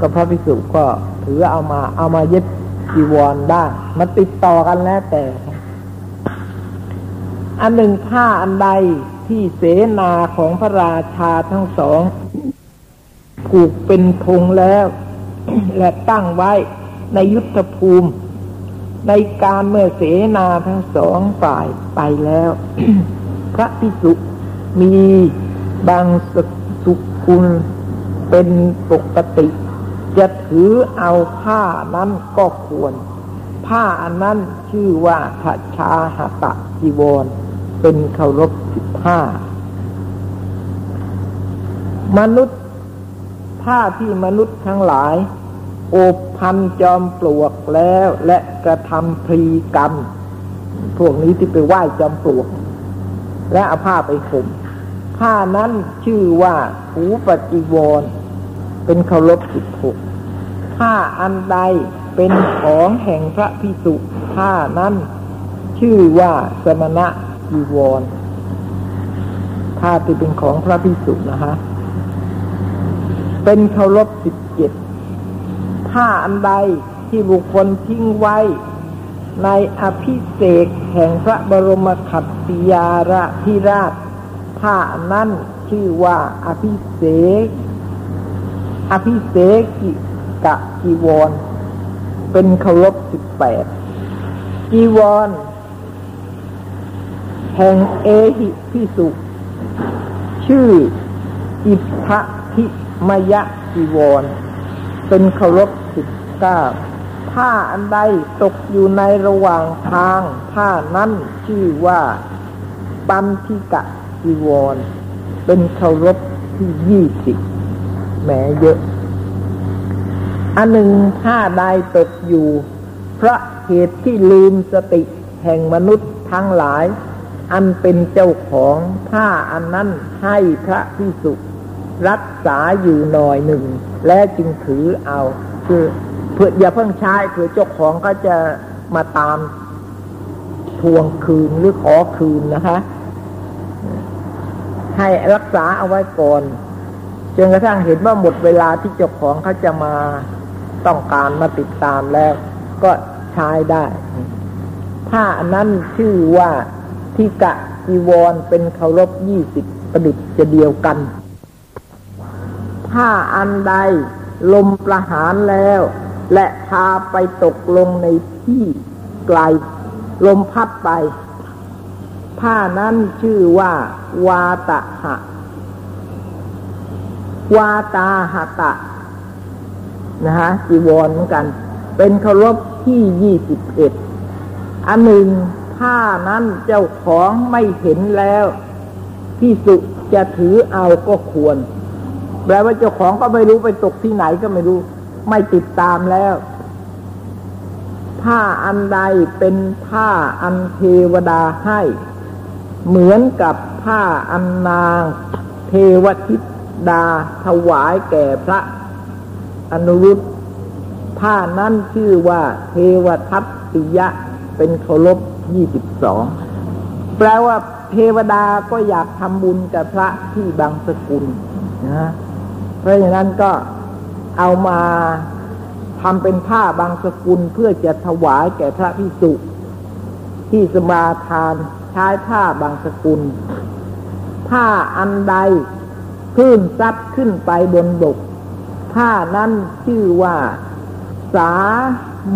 ก็พระพิสุก็ถือเอามาเอามาเย็บจีวรได้มาติดต่อกันแล้วแต่ อันหนึ่งผ้าอันใด ที่เสนาของพระราชาทั้งสองผูกเป็นธงแล้ว และตั้งไว้ในยุทธภูมิ ในการเมื่อเสนาทั้งสองฝ่ายไปแล้ว พระพิสุมีบางสุกุลเป็นปกติ จะถือเอาผ้านั้นก็ควร ผ้าอันนั้นชื่อว่าขชาหตะจีวร เป็นเคารพสิบห้ามนุษย์ผ้าที่มนุษย์ทั้งหลาย โอบพันจอมปลวกแล้วและกระทำพรีกรรม พวกนี้ที่ไปไหว้จอมปลวก และเอาผ้าไปข่มผ้านั้นชื่อว่าหูปฏิวรเป็นเคารพสิบหกผ้าอันใดเป็นของแห่งพระพิสุผ้านั้น ชื่อว่าสมณะ จีวรผ้าที่เป็นของพระพิสุนะฮะ เป็นเคารพสิบเจ็ดผ้าอันใดที่บุคคลทิ้งไว้ ในอภิเศกแห่งพระบรมขัตติยาระพิราชผ้านั้นชื่อว่าอภิเศก อภิเศกิกะจีวร เป็นเคารพสิบแปดจีวร แห่งเอหิพิสุชื่ออิทธทิมยะจีวร เป็นเคารพสิบเก้าผ้าอันใดตกอยู่ในระหว่างทางผ้านั้นชื่อว่าปันทิกะจีวร เป็นเคารพที่ยี่สิบแหมเยอะ อันหนึ่งผ้าใดตกอยู่ เพราะเหตุที่ลืมสติแห่งมนุษย์ทั้งหลาย อันเป็นเจ้าของผ้าอันนั้นให้พระพิสุรักษาอยู่หน่อยหนึ่ง และจึงถือเอา คือเพื่ออย่าเพิ่งใช้เผื่อเจ้าของก็จะมาตามทวงคืนหรือขอคืนนะคะ ให้รักษาเอาไว้ก่อนจนกระทั่งเห็นว่าหมดเวลาที่เจ้าของเขาจะมาต้องการมาติดตามแล้ว ก็ใช้ได้ ผ้าอันนั้นชื่อว่า ที่กะจีวรเป็นเคารพยี่สิบประดิษฐ์จะเดียวกัน ผ้าอันใดลมประหารแล้ว และพาไปตกลงในที่ไกล ลมพัดไป ผ้านั้นชื่อว่า วาตะหะ วาตาหะตะ นะฮะจีวรเหมือนกัน เป็นเคารพที่ยี่สิบเอ็ดอันหนึ่ง ผ้านั้นเจ้าของไม่เห็นแล้วที่สุจะถือเอาก็ควร แปลว่าเจ้าของก็ไม่รู้ไปตกที่ไหนก็ไม่รู้ ไม่ติดตามแล้ว ผ้าอันใดเป็นผ้าอันเทวดาให้ เหมือนกับผ้าอันนาง เทวทิดาถวายแก่พระอนุรุตผ้านั้นชื่อว่าเทวทัตติยะเป็นเคารพ ยี่สิบสองแปลว่าเทวดาก็อยากทำบุญกับพระที่บางสกุลนะเพราะฉะนั้นก็เอามาทำเป็นผ้าบางสกุลเพื่อจะถวายแก่พระพิสุที่สมาทานใช้ผ้าบางสกุล ผ้าอันใดขึ้นซัดขึ้นไปบนบกผ้านั้นชื่อว่า สา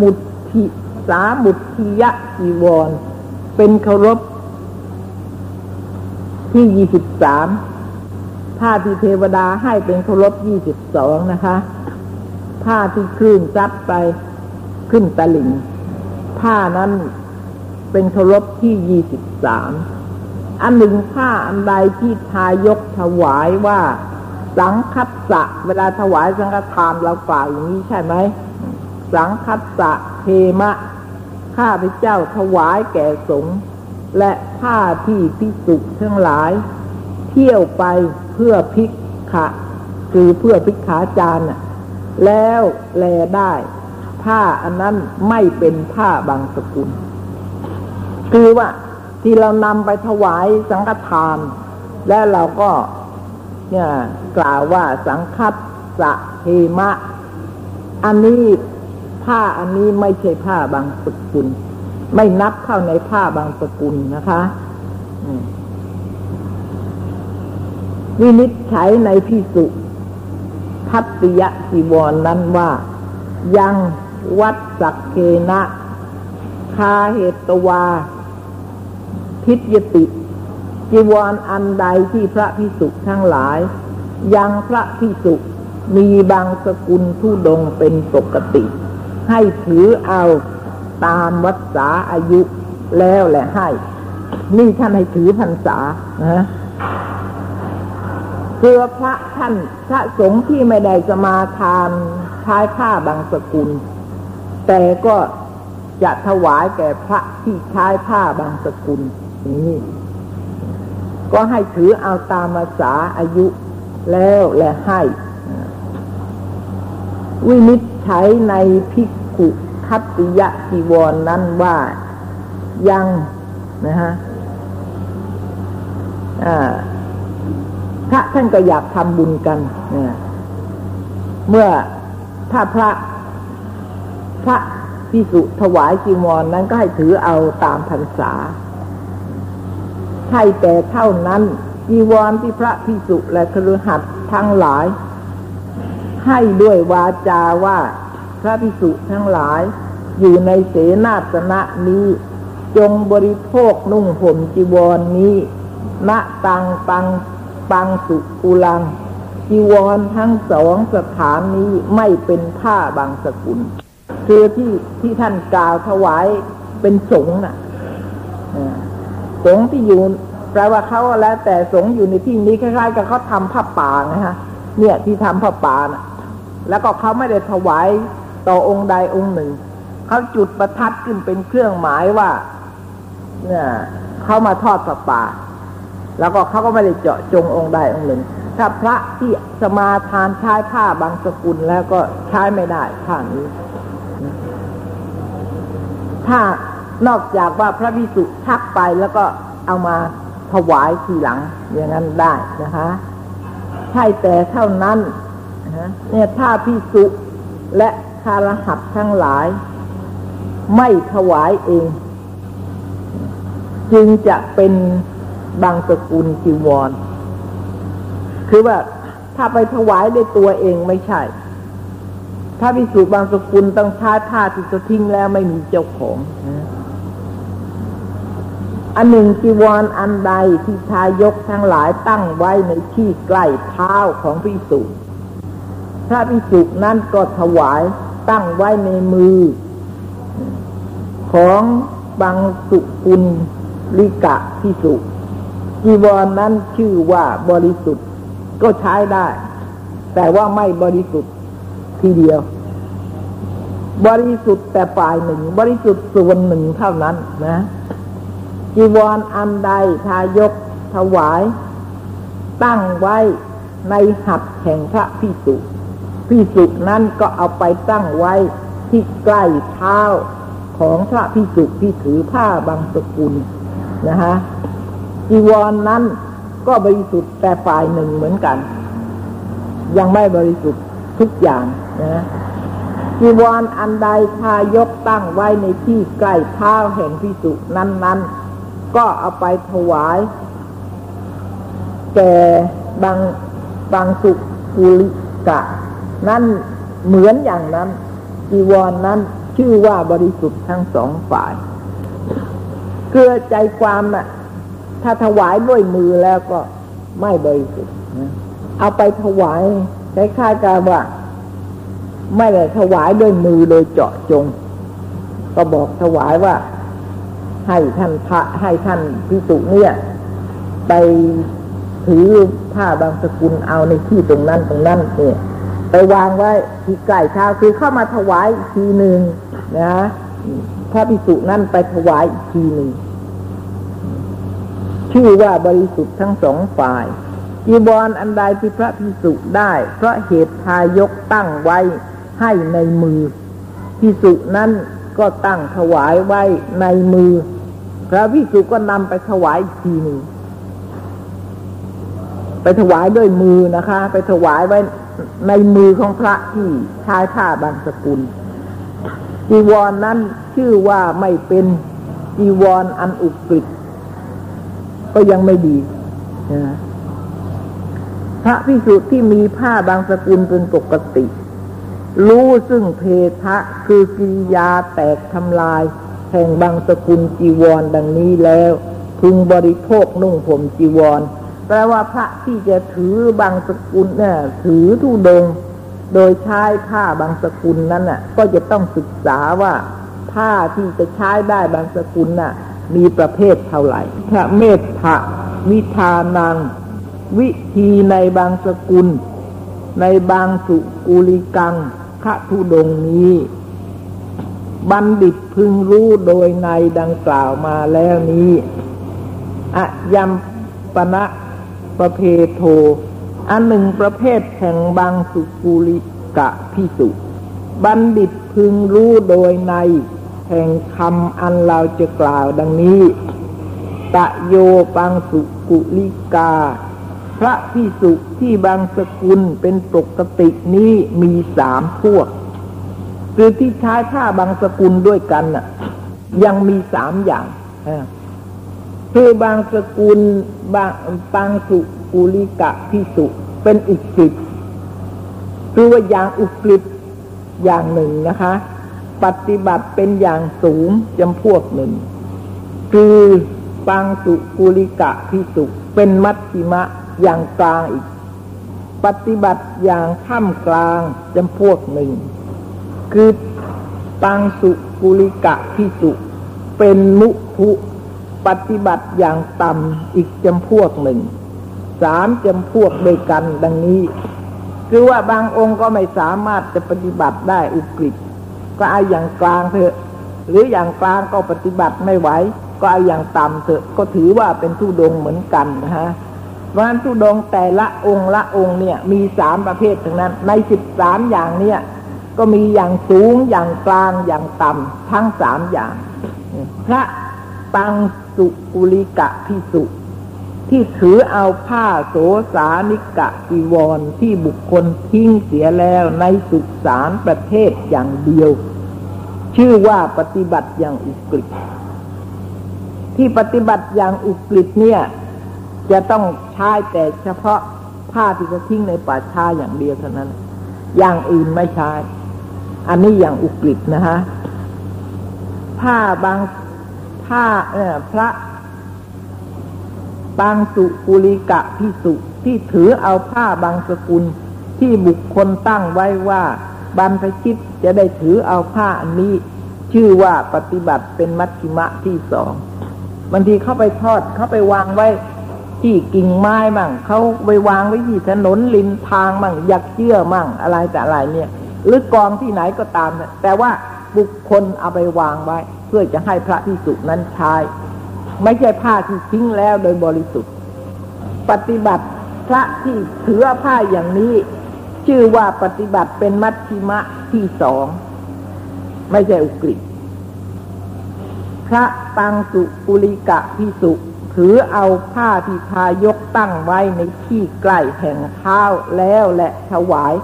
มุทิ สามุทิยะจีวร เป็นเคารพที่ยี่สิบสามผ้าที่เทวดาให้เป็นเคารพยี่สิบสองนะคะ ผ้าที่คลื่นซัดไปขึ้นตะลิ่งผ้านั้นเป็นเคารพที่ยี่สิบสามอันหนึ่งผ้าอันใดที่ทายกถวายว่าสังคัสสะเวลาถวายสังฆทานเรากล่าวอย่างนี้ใช่ไหม สังคัสสะเทมะ ข้าพเจ้าถวายแก่สงฆ์และผ้าที่พิสุทั้งหลาย เที่ยวไปเพื่อพิกขะ คือเพื่อพิกขาจารย์แล้วแลได้ ผ้าอันนั้นไม่เป็นผ้าบางสกุล คือว่าที่เรานำไปถวายสังฆทาน และเราก็เนี่ยกล่าวว่าสังคัสสะเทมะ อันนี้ ผ้าอันนี้ไม่ใช่ผ้าบางสกุล ไม่นับเข้าในผ้าบางสกุลนะคะวินิจฉัยในพิสุทัตติยจีวรนนั้นว่า ยังวัดสักเคนะคาเหตวา ทิยติ จีวรออันใดที่พระพิสุทั้งหลาย ยังพระพิสุมีบางสกุลผู้ดงเป็นปกติ ให้ถือเอาตามวัษาอายุแล้วแหละให้ นี่ท่านให้ถือพรรษานะเพื่อพระท่านพระสงฆ์ที่ไม่ได้สมาทานใช้ผ้าบางสกุล แต่ก็จะถวายแก่พระที่ใช้ผ้าบางสกุลนี้ก็ให้ถือเอาตามภาษาอายุแล้วและให้ วินิจฉัยในภิก ขุคัตติยะจีวรนนั้นว่ายังนะฮะพระท่านก็อยากทำบุญกันนะเมื่อถ้าพระพระพิสุถวายจีวรนนั้นก็ให้ถือเอาตามพรรษาใช่แต่เท่านั้นจีวรที่พระพิสุและครือหัดทั้งหลาย ให้ด้วยวาจาว่า พระพิสุทั้งหลาย อยู่ในเสนาสนะนี้ จงบริโภคนุ่งห่มจีวรนนี้ณตังปังปังสุกุลังจีวรทั้งสองสถานนี้ไม่เป็นผ้าบางสกุล คือที่ที่ท่านกล่าวถวายเป็นสงฆ์น่ะสงฆ์ที่อยู่แปลว่าเขาแล้ว แต่สงฆ์อยู่ในที่นี้คล้ายๆกับเขาทำผ้าป่านะฮะ เนี่ยที่ทำผ้าป่านะแล้วก็เขาไม่ได้ถวาย ต่อองค์ใดองค์หนึ่ง เขาจุดประทัดขึ้นเป็นเครื่องหมายว่า เนี่ยเขามาทอดผ้าป่าแล้วก็เขาก็ไม่ได้เจาะจงองค์ใดองค์หนึ่ง ถ้าพระที่สมาทานใช้ผ้าบางสกุลแล้วก็ใช้ไม่ได้ผ้านี้ ถ้านอกจากว่าพระพิสุทักไปแล้วก็เอามาถวายทีหลัง อย่างนั้นได้นะคะ ใช่แต่เท่านั้นเนี่ยถ้าพิสุและ คารหัดทั้งหลาย ไม่ถวายเอง จึงจะเป็นบางสกุลจีวร คือว่าถ้าไปถวายด้วยตัวเองไม่ใช่ ถ้าพิสูจบางสกุลต้องใช้ผ้าที่จะทิ้งแล้วไม่มีเจ้าของอันหนึ่งจีวรออันใดที่ชายกทั้งหลายตั้งไว้ในที่ใกล้เท้าของพิสุพระพิสุนั้นก็ถวาย ตั้งไว้ในมือ ของบางสุกุลลิกะพิสุจีวรนนั้นชื่อว่าบริสุทธิ์ก็ใช้ได้ แต่ว่าไม่บริสุทธิ์ทีเดียว บริสุทธิ์แต่ฝ่ายหนึ่ง บริสุทธิ์ส่วนหนึ่งเท่านั้นนะจีวรอันใดทายกถวาย ตั้งไว้ในหัดแห่งพระพิสุ พิสุนั้นก็เอาไปตั้งไว้ที่ใกล้เท้าของพระพิสุที่ถือผ้าบางสกุลนะฮะจีวรนนั้นก็บริสุทธิ์แต่ฝ่ายหนึ่งเหมือนกัน ยังไม่บริสุทธิ์ทุกอย่างนะจีวรออันใดทายกตั้งไว้ในที่ใกล้เท้าแห่งพิสุนั้น ๆ ก็เอาไปถวาย แก่บางบางสุกุลิกะ นั่นเหมือนอย่างนั้นจีวรนนั้นชื่อว่าบริสุทธิ์ทั้งสองฝ่ายเกลือใจความน่ะ ถ้าถวายด้วยมือแล้วก็ไม่บริสุทธิ์เอาไปถวายคล้ายๆกันว่า ไม่ได้ถวายด้วยมือโดยเจาะจง ก็บอกถวายว่า ให้ท่านพระให้ท่านพิสุเนี่ย ไปถือผ้าบางสกุลเอาในที่ตรงนั้นตรงนั้นเนี่ย ไปวางไว้ที่ใกล้เท้าคือเข้ามาถวายอีกทีหนึ่งนะพระพิสุนั่นไปถวายอีกทีหนึ่งชื่อว่าบริสุทธิ์ทั้งสองฝ่ายจีบออันใดที่พระพิสุได้ เพราะเหตุทายกตั้งไว้ให้ในมือพิสุนั้นก็ตั้งถวายไว้ในมือ พระวิสุก็นำไปถวายอีกทีหนึ่งไปถวายด้วยมือนะคะ ไปถวายไว้ ในมือของพระที่ชายผ้าบางสกุลจีวรนนั้นชื่อว่าไม่เป็นจีวรออันอุกฤษก็ยังไม่ดีนะพระพิสุที่มีผ้าบางสกุลเป็นปกติ รู้ซึ่งเพทะคือกิริยาแตกทำลาย แห่งบางสกุลจีวรดังนี้แล้ว พึงบริโภคนุ่งผมจีวร แปลว่าพระที่จะถือบางสกุลเนี่ยถือทุดง โดยใช้ผ้าบางสกุลนั้นน่ะ ก็จะต้องศึกษาว่าผ้าที่จะใช้ได้บางสกุลน่ะ มีประเภทเท่าไหร่ พระเมตถะวิธานัง วิธีในบางสกุล ในบางสุกุลิกังพระธุดงนี้ บัณฑิตพึงรู้โดยในดังกล่าวมาแล้วนี้อะยัมปณะ ประเพโท อันหนึ่งประเภทแห่งบางสุกุลิกะพิสุ บัณฑิตพึงรู้โดยใน แห่งคำอันเราจะกล่าวดังนี้ ตะโยปังสุกุลิกา พระพิสุที่บางสกุลเป็นปกตินี้มีสามพวก คือที่ใช้ผ้าบางสกุลด้วยกันน่ะ ยังมีสามอย่าง คือบางสกุลบางบางสุกุลิกะพิสุเป็นอุกฤษคือว่าอย่างอุกฤษอย่างหนึ่งนะคะ ปฏิบัติเป็นอย่างสูงจำพวกหนึ่ง คือปังสุกุลิกะพิสุเป็นมัชชิมะอย่างกลางอีก ปฏิบัติอย่างท่ามกลางจำพวกหนึ่ง คือปังสุกุลิกะพิสุเป็นมุทุ ปฏิบัติอย่างต่ำอีกจำพวกหนึ่ง สามจำพวกด้วยกันดังนี้ คือว่าบางองค์ก็ไม่สามารถจะปฏิบัติได้อุกฤษก็เอาอย่างกลางเถอะ หรืออย่างกลางก็ปฏิบัติไม่ไหว ก็เอาอย่างต่ำเถอะ ก็ถือว่าเป็นทุดงเหมือนกันนะฮะเพราะฉะนั้นทุดงแต่ละองค์ละองค์เนี่ย มีสามประเภททั้งนั้น ในสิบสามอย่างเนี่ย ก็มีอย่างสูงอย่างกลางอย่างต่ำทั้งสามอย่าง พระปัง สุกุลิกะพิสุ ที่ถือเอาผ้าโสสานิกะจีวรที่บุคคลทิ้งเสียแล้วในสุสานประเทศอย่างเดียว ชื่อว่าปฏิบัติอย่างอุกฤษที่ปฏิบัติอย่างอุกฤษเนี่ย จะต้องใช้แต่เฉพาะผ้าที่เขาทิ้งในป่าช้าอย่างเดียวเท่านั้น อย่างอื่นไม่ใช้ อันนี้อย่างอุกฤษนะฮะผ้าบาง ผ้าเออพระบางสุกุลิกะพิสุที่ถือเอาผ้าบางสกุลที่บุคคลตั้งไว้ว่าบรรพชิตจะได้ถือเอาผ้าอันนี้ ชื่อว่าปฏิบัติเป็นมัชชิมะที่สองบางทีเข้าไปทอดเข้าไปวางไว้ที่กิ่งไม้มั่งเขาไปวางไว้ที่ถนนริมทางมั่งยักเชื่อมั่งอะไรแต่อะไรเนี่ย หรือกองที่ไหนก็ตามแต่ว่า บุคคลเอาไปวางไว้ เพื่อจะให้พระพิสุนั้นใช้ ไม่ใช่ผ้าที่ทิ้งแล้วโดยบริสุทธิ์ ปฏิบัติพระที่ถือผ้าอย่างนี้ ชื่อว่าปฏิบัติเป็นมัชชิมะที่สอง ไม่ใช่อุกฤษพระปังสุกุลิกะพิสุถือเอาผ้าที่ทายกตั้งไว้ในที่ใกล้แห่งเท้าแล้วและถวาย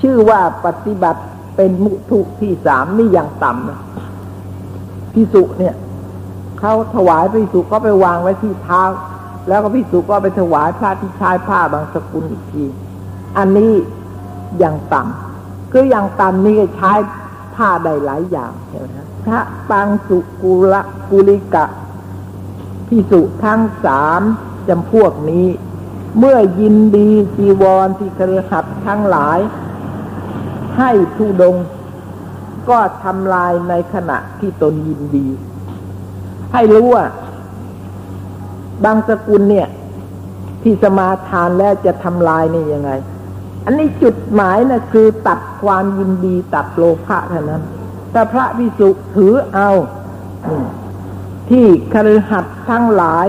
ชื่อว่าปฏิบัติ เป็นมุทุที่สามนี่อย่างต่ำนะพิสุเนี่ยเขาถวายพิสุก็ไปวางไว้ที่เท้า แล้วก็พิสุก็ไปถวายพระที่ชายผ้าบางสกุลอีกที อันนี้อย่างต่ำคืออย่างต่ำนี่ใช้ผ้าได้หลายอย่างใช่ไหมพระปังสุกุลกุลิกะพิสุทั้งสามจำพวกนี้ เมื่อยินดีจีวรที่กระหับทั้งหลาย ให้ทุดง ก็ทำลายในขณะที่ตนยินดี ให้รู้ว่า บางสกุลเนี่ย ที่สมาทานแล้วจะทำลายนี่ยังไง อันนี้จุดหมายนะคือตัดความยินดีตัดโลภะเท่านั้น แต่พระวิสุถือเอาที่คฤหัสถ์ทั้งหลาย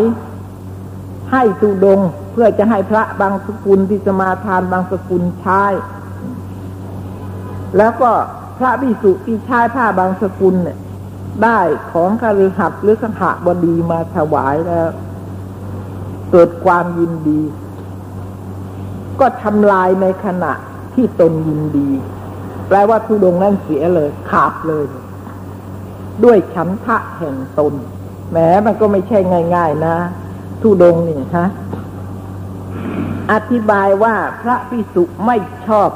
ให้สุดง เพื่อจะให้พระบางสกุลที่สมาทานบางสกุลใช้ แล้วก็พระวิสุที่ใช้ผ้าบางสกุลเนี่ย ได้ของคฤหัสถ์หรือขหบดีมาถวายแล้ว เกิดความยินดี ก็ทำลายในขณะที่ตนยินดี แปลว่าทุดงนั่นเสียเลย ขาดเลย ด้วยฉันทะแห่งตนแหมมันก็ไม่ใช่ง่าย ๆ นะทุดงนี่ฮะอธิบายว่าพระพิสุไม่ชอบ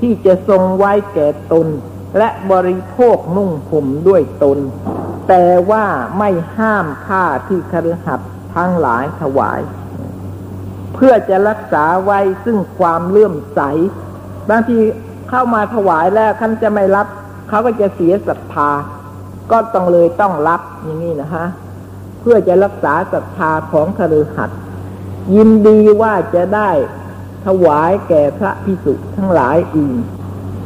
ที่จะทรงไว้แก่ตน และบริโภคนุ่งห่มด้วยตน แต่ว่าไม่ห้ามผ้าที่คฤหัสทั้งหลายถวาย เพื่อจะรักษาไว้ซึ่งความเลื่อมใส บางทีเข้ามาถวายแล้วท่านจะไม่รับ เขาก็จะเสียศรัทธา ก็ต้องเลยต้องรับอย่างนี้นะฮะเพื่อจะรักษาศรัทธาของคฤหัสถ์ยินดีว่าจะได้ ถวายแก่พระพิสุทั้งหลายอื่น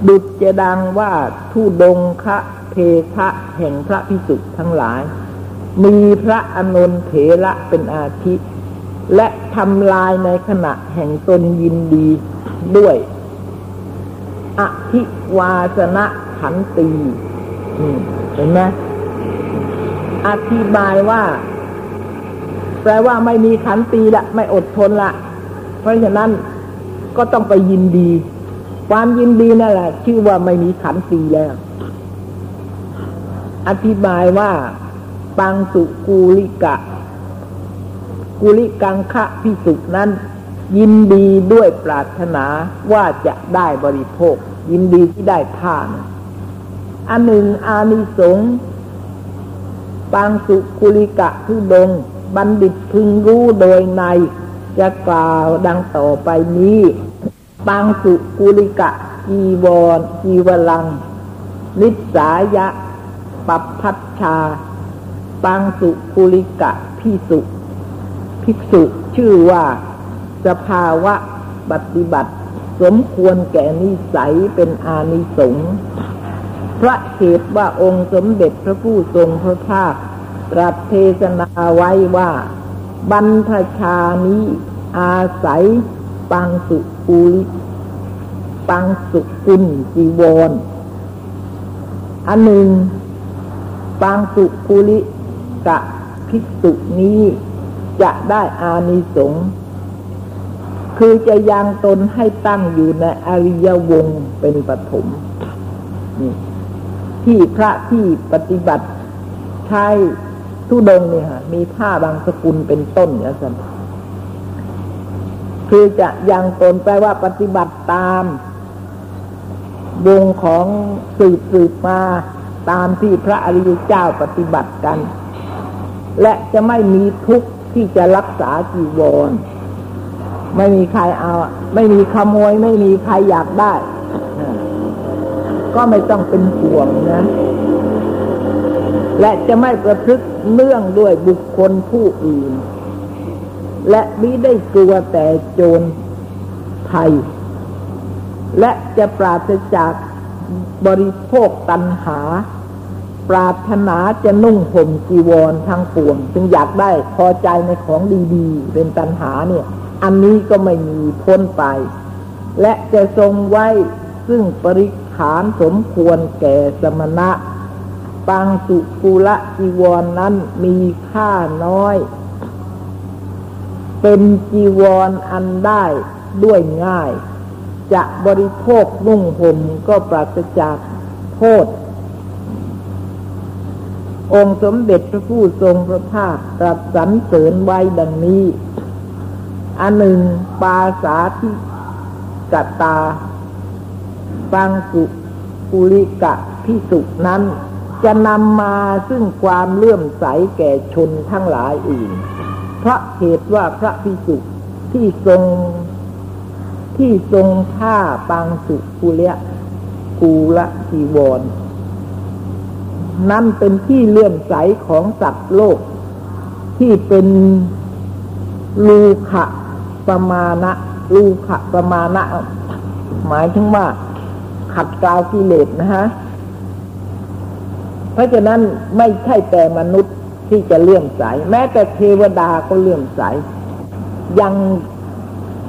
ดุจจะดังว่าทุดงคะเพคะแห่งพระพิสุทั้งหลาย มีพระอนนทเถระเป็นอาทิและทำลายในขณะแห่งตนยินดีด้วยอธิวาสนะขันตีเห็นไหมอธิบายว่า แปลว่าไม่มีขันตีละ ไม่อดทนละ เพราะฉะนั้น ก็ต้องไปยินดี ความยินดีนั่นแหละ ชื่อว่าไม่มีขันตีแล้ว อธิบายว่า ปังสุกูลิกะ กุลิกังคะพิสุนั้น ยินดีด้วยปรารถนาว่าจะได้บริโภค ยินดีที่ได้ทาน อันหนึ่งอานิสงส์ปางสุกุลิกะทุดง บัณฑิตพึงรู้โดยใน จะกล่าวดังต่อไปนี้ปางสุกุลิกะจีวรจีวลัง นิสายะ ปัปพัชชาปางสุกุลิกะพิสุภิกษุชื่อว่าสภาวะปฏิบัติ สมควรแก่นิสัยเป็นอานิสงส์พระเหตุว่าองค์สมเด็จพระผู้ทรงพระภาคตรัสเทศนาไว้ว่า บรรพชานี้ อาศัยปังสุกุลิปังสุกุลจีวรอันหนึ่งปังสุกุลิกะภิกษุนี้จะได้อานิสงส์คือจะยังตนให้ตั้งอยู่ในอริยวงเป็นปฐมที่พระที่ปฏิบัติใช้ ทุดงเนี่ยค่ะมีผ้าบางสกุลเป็นต้นเนี่ยสิคือจะยังตนแปลว่าปฏิบัติตาม วงของสืบสืบมาตามที่พระอริยเจ้าปฏิบัติกัน และจะไม่มีทุกข์ที่จะรักษาจีวร ไม่มีใครเอา ไม่มีขโมย ไม่มีใครอยากได้ ก็ไม่ต้องเป็นห่วงนะ และจะไม่ประพฤติ เนื่องด้วยบุคคลผู้อื่น และมิได้กลัวแต่โจรไทย และจะปราศจากบริโภคตัณหา ปรารถนาจะนุ่งห่มจีวรทั้งปวง จึงอยากได้พอใจในของดีๆ เป็นตัณหาเนี่ย อันนี้ก็ไม่มีพ้นไป และจะทรงไว้ซึ่งปริขานสมควรแก่สมณะ ปังสุกุละจีวรนนั้นมีค่าน้อย เป็นจีวรออันได้ด้วยง่าย จะบริโภคนุ่งห่มก็ปราศจากโทษ องค์สมเด็จพระผู้ทรงพระภาคตรัสสรรเสริญไว้ดังนี้ อันหนึ่งปาสาธิกตา ฟังสุกุลิกะพิสุนั้น จะนำมาซึ่งความเลื่อมใสแก่ชนทั้งหลายอื่น เพราะเหตุว่าพระพิสุที่ทรง ที่ทรงผ้าปังสุกุเลียกูละจีวรนั่นเป็นที่เลื่อมใสของสัตว์โลก ที่เป็นลูขะประมาณะลูขะประมาณะ หมายถึงว่าขัดกลาวกิเลสนะฮะ เพราะฉะนั้นไม่ใช่แต่มนุษย์ที่จะเลื่อมใส แม้แต่เทวดาก็เลื่อมใส ยัง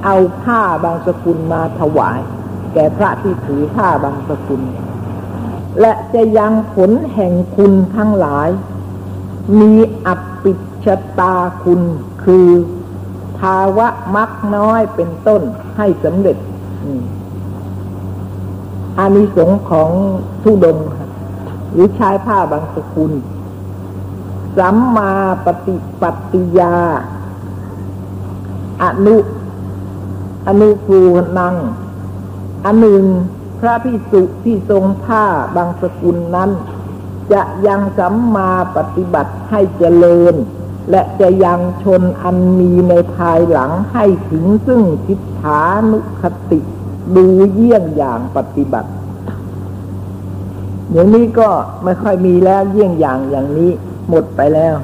เอาผ้าบางสกุลมาถวาย แก่พระที่ถือผ้าบางสกุล และจะยังผลแห่งคุณทั้งหลาย มีอัปปิชตาคุณคือภาวะมักน้อยเป็นต้นให้สำเร็จอานิสงส์ของทุดง หรือชายผ้าบางสกุล สัมมาปฏิปัติยา อนุ อนุภูนัง อันหนึ่งพระพิสุที่ทรงผ้าบางสกุลนั้น จะยังสัมมาปฏิบัติให้เจริญ และจะยังชนอันมีในภายหลังให้ถึงซึ่งทิฏฐานุคติ ดูเยี่ยงอย่างปฏิบัติ เดี๋ยวนี้ก็ไม่ค่อยมีแล้วเยี่ยงอย่างอย่างนี้หมดไปแล้ว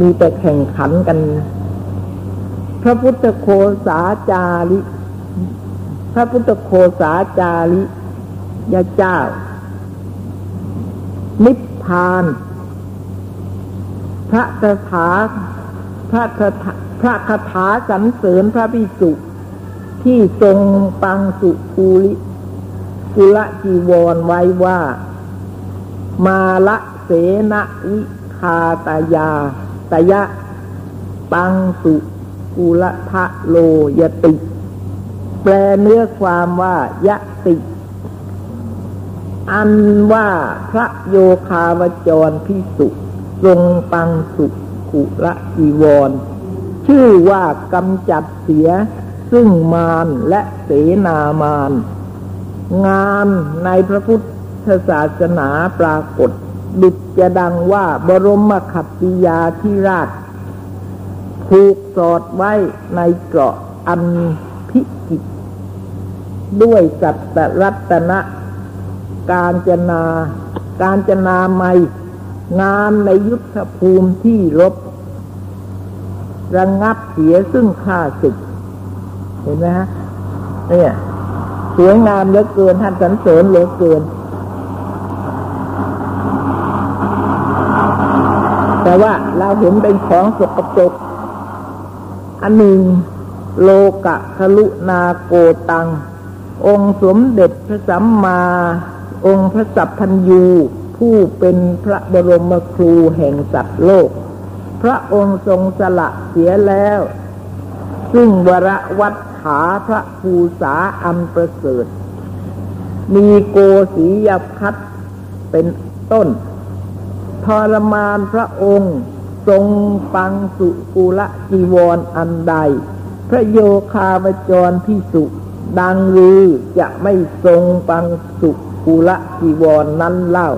มีแต่แข่งขันกัน พระพุทธโคสาจาริ พระพุทธโคสาจาริยาเจ้า นิพพาน พระคาถาพระคาถาพระคาถาสรรเสริญพระพิสุที่ทรงปังสุภูริ กุละจีวรไว้ว่า มาละเสนวิคาตายาตยะ ปังสุกุละทะโลยติ แปลเนื้อความว่ายะติ อันว่าพระโยคาวจรพิสุทรงปังสุขุละจีวร ชื่อว่ากำจัดเสียซึ่งมารและเสนามาร งานในพระพุทธศาสนาปรากฏ ดุจจะดังว่าบรมขัตติยาธิราชถูกสอดไว้ในเกราะอันพิจิต ด้วยสัตตรัตนะ การจนา การจนาไม่งานในยุทธภูมิที่รบ ระงงับเสียซึ่งข้าศึก เห็นไหมฮะเนี่ย สวยงามเหลือเกินท่านสรรเสริญเหลือเกิน แต่ว่าเราเห็นเป็นของสกปรกอันหนึ่งโลกะคลุนาโกตัง องค์สมเด็จพระสัมมา องค์พระสัพพัญยู ผู้เป็นพระบรมครูแห่งสัตว์โลก พระองค์ทรงสละเสียแล้ว ซึ่งวรวัฏ ฐาพระภูษาอันประเสริฐ มีโกศียพัฒเป็นต้น ทรมานพระองค์ทรงปังสุกุละจีวรอันใด พระโยคาวจรพิสุดังรือจะไม่ทรงปังสุกุละจีวรนนั้นเล่า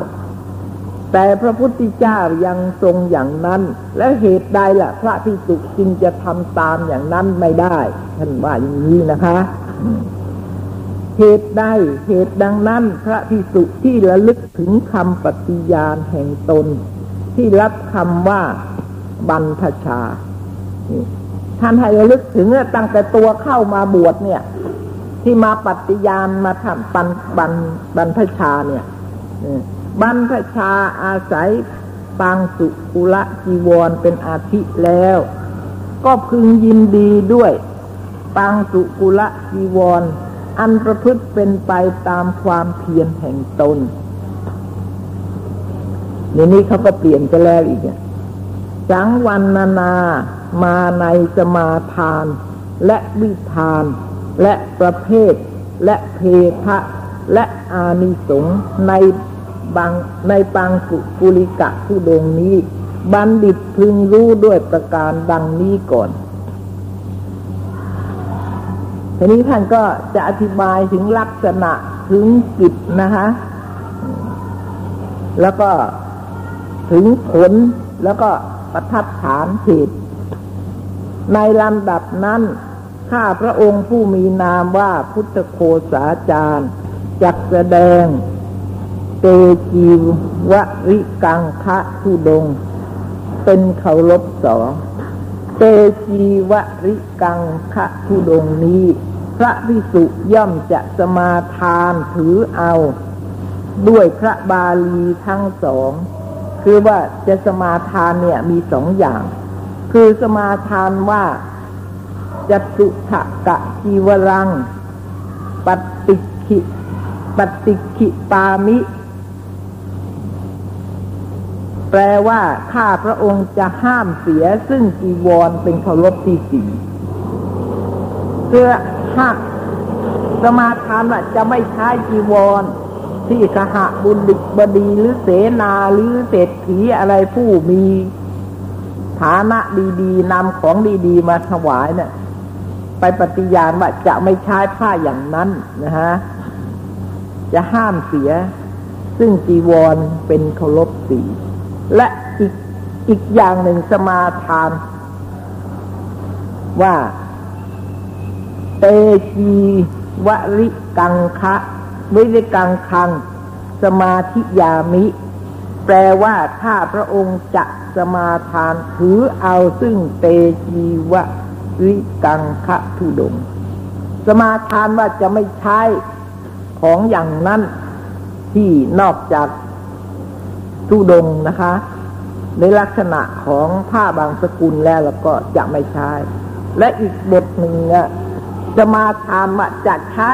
แต่พระพุทธเจ้ายังทรงอย่างนั้น และเหตุใดล่ะ พระพิสุจึงจะทำตามอย่างนั้นไม่ได้ท่านว่าอย่างนี้นะคะ เหตุใดเหตุดังนั้น พระพิสุที่ระลึกถึงคำปฏิญาณแห่งตน ที่รับคำว่าบรรพชาท่านให้ระลึกถึงตั้งแต่ตัวเข้ามาบวชเนี่ย ที่มาปฏิญาณมาทำปันบันบรรพชาเนี่ย บรรพชาอาศัยปางสุกุละจีวรเป็นอาทิแล้ว ก็พึงยินดีด้วยปางสุกุละจีวร อันประพฤติเป็นไปตามความเพียรแห่งตนนี่นี่เขาก็เปลี่ยนไปแล้วอีกเนี่ยสังวันนานามาในสมาทาน และวิทาน และประเภท และเพทะและอานิสงส์ใน บางในปางสุกุลิกะผู้ดงนี้ บัณฑิตพึงรู้ด้วยประการดังนี้ก่อน ทีนี้ท่านก็จะอธิบายถึงลักษณะถึงกิจนะคะแล้วก็ถึงผลแล้วก็ประทับฐานเหตุในลำดับนั้น ข้าพระองค์ผู้มีนามว่าพุทธโคสาจารย์จักแสดง เตจีวริกังคะทุดง เป็นเขาลบสองเตจีวริกังคะทุดงนี้ พระพิสุย่อมจะสมาทานถือเอา ด้วยพระบาลีทั้งสอง คือว่าจะสมาทานเนี่ยมีสองอย่าง คือสมาทานว่าจตุถกะจีวรัง ปฏิขิปฏิขิปามิ แปลว่าข้าพระองค์จะห้ามเสียซึ่งจีวรเป็นเคารพที่สี่เพื่อห้าสมาทานว่าจะไม่ใช้จีวร ที่สหบุญบดีหรือเสนาหรือเศรษฐีอะไรผู้มีฐานะดีๆนำของดีๆ มาถวายเนี่ยไปปฏิญาณว่าจะไม่ใช้ผ้าอย่างนั้นนะฮะจะห้ามเสีย ซึ่งจีวรเป็นเคารพสี และอีกอีกอย่างหนึ่งสมาทาน ว่าเตจีวริกังคะวิริกังคัง สมาธิยามิ แปลว่าถ้าพระองค์จะสมาทานถือเอาซึ่งเตจีวะวิกังคะทุดง สมาทานว่าจะไม่ใช้ของอย่างนั้นที่นอกจาก ทุดงนะคะ ในลักษณะของผ้าบางสกุลแล้วแล้วก็จะไม่ใช้ และอีกบทหนึ่งอะจะมาทานมจะใช้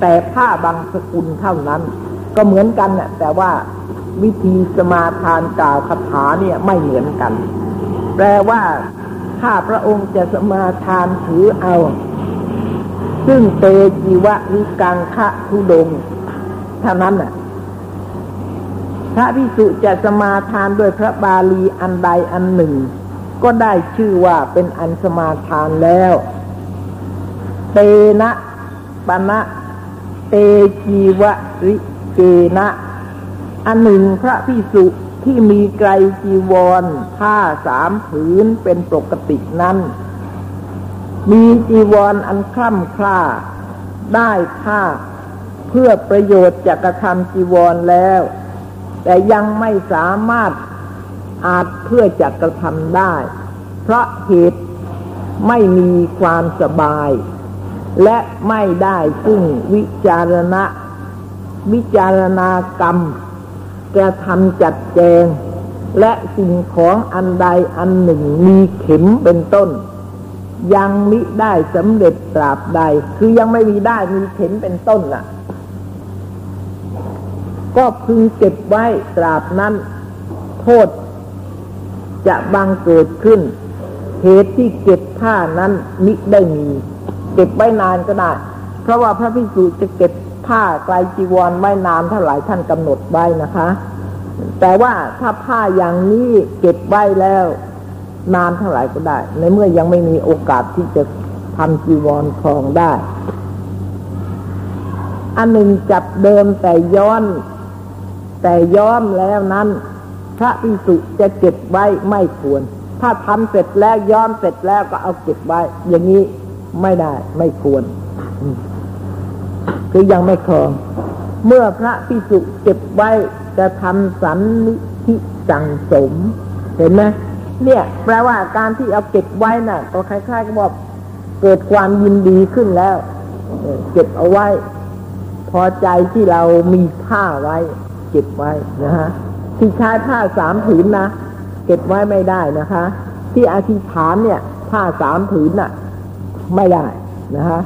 แต่ผ้าบางสกุลเท่านั้น ก็เหมือนกันน่ะแต่ว่าวิธีสมาทานกล่าวคาถาเนี่ยไม่เหมือนกัน แปลว่าถ้าพระองค์จะสมาทานถือเอา ซึ่งเตจีวะวิกังคะทุดงเท่านั้นน่ะ ระพิสุจะสมาทานด้วยพระบาลีอันใดอันหนึ่ง ก็ได้ชื่อว่าเป็นอันสมาทานแล้ว เตนะปนะเตจีวริเกนะ อันหนึ่งพระพิสุที่มีไกรจีวรผ้าสามผืนเป็นปกตินั้น มีจีวรออันคล่ำคล้าได้ผ้าเพื่อประโยชน์จากกระทำจีวรแล้ว แต่ยังไม่สามารถอาจเพื่อจะกระทำได้ เพราะเหตุไม่มีความสบาย และไม่ได้ซึ่งวิจารณะ วิจารณากรรมกระทำจัดแจง และสิ่งของอันใดอันหนึ่งมีเข็มเป็นต้น ยังมิได้สำเร็จตราบใด คือยังไม่มีได้มีเข็มเป็นต้นล่ะ ก็พึงเก็บไว้ตราบนั้น โทษ จะบังเกิดขึ้น เหตุที่เก็บผ้านั้นมิได้มี เก็บไว้นานก็ได้ เพราะว่าพระพิสุจะเก็บผ้าไกลจีวรไว้นานเท่าไหร่ท่านกำหนดไว้นะคะ แต่ว่าถ้าผ้าอย่างนี้เก็บไว้แล้วนานเท่าไหร่ก็ได้ ในเมื่อยังไม่มีโอกาสที่จะทำจีวรคลองได้ อันหนึ่งจับเดิมแต่ย้อน แต่ย้อมแล้วนั้น พระพิสุจะเก็บไว้ไม่ควร ถ้าทำเสร็จแล้วย้อมเสร็จแล้วก็เอาเก็บไว้ อย่างนี้ไม่ได้ไม่ควร คือยังไม่คลอง เมื่อพระพิสุเก็บไว้จะทำสันนิธิสังสม เห็นไหมเนี่ย แปลว่าการที่เอาเก็บไว้น่ะ ก็คล้ายๆกับว่าเกิดความยินดีขึ้นแล้ว เก็บเอาไว้ พอใจที่เรามีผ้าไว้ เก็บไว้นะฮะที่ใช้ผ้าสามผืนนะเก็บไว้ไม่ได้นะคะ ที่อธิษฐานเนี่ย ผ้าสามผืนน่ะ ไม่ได้นะฮะ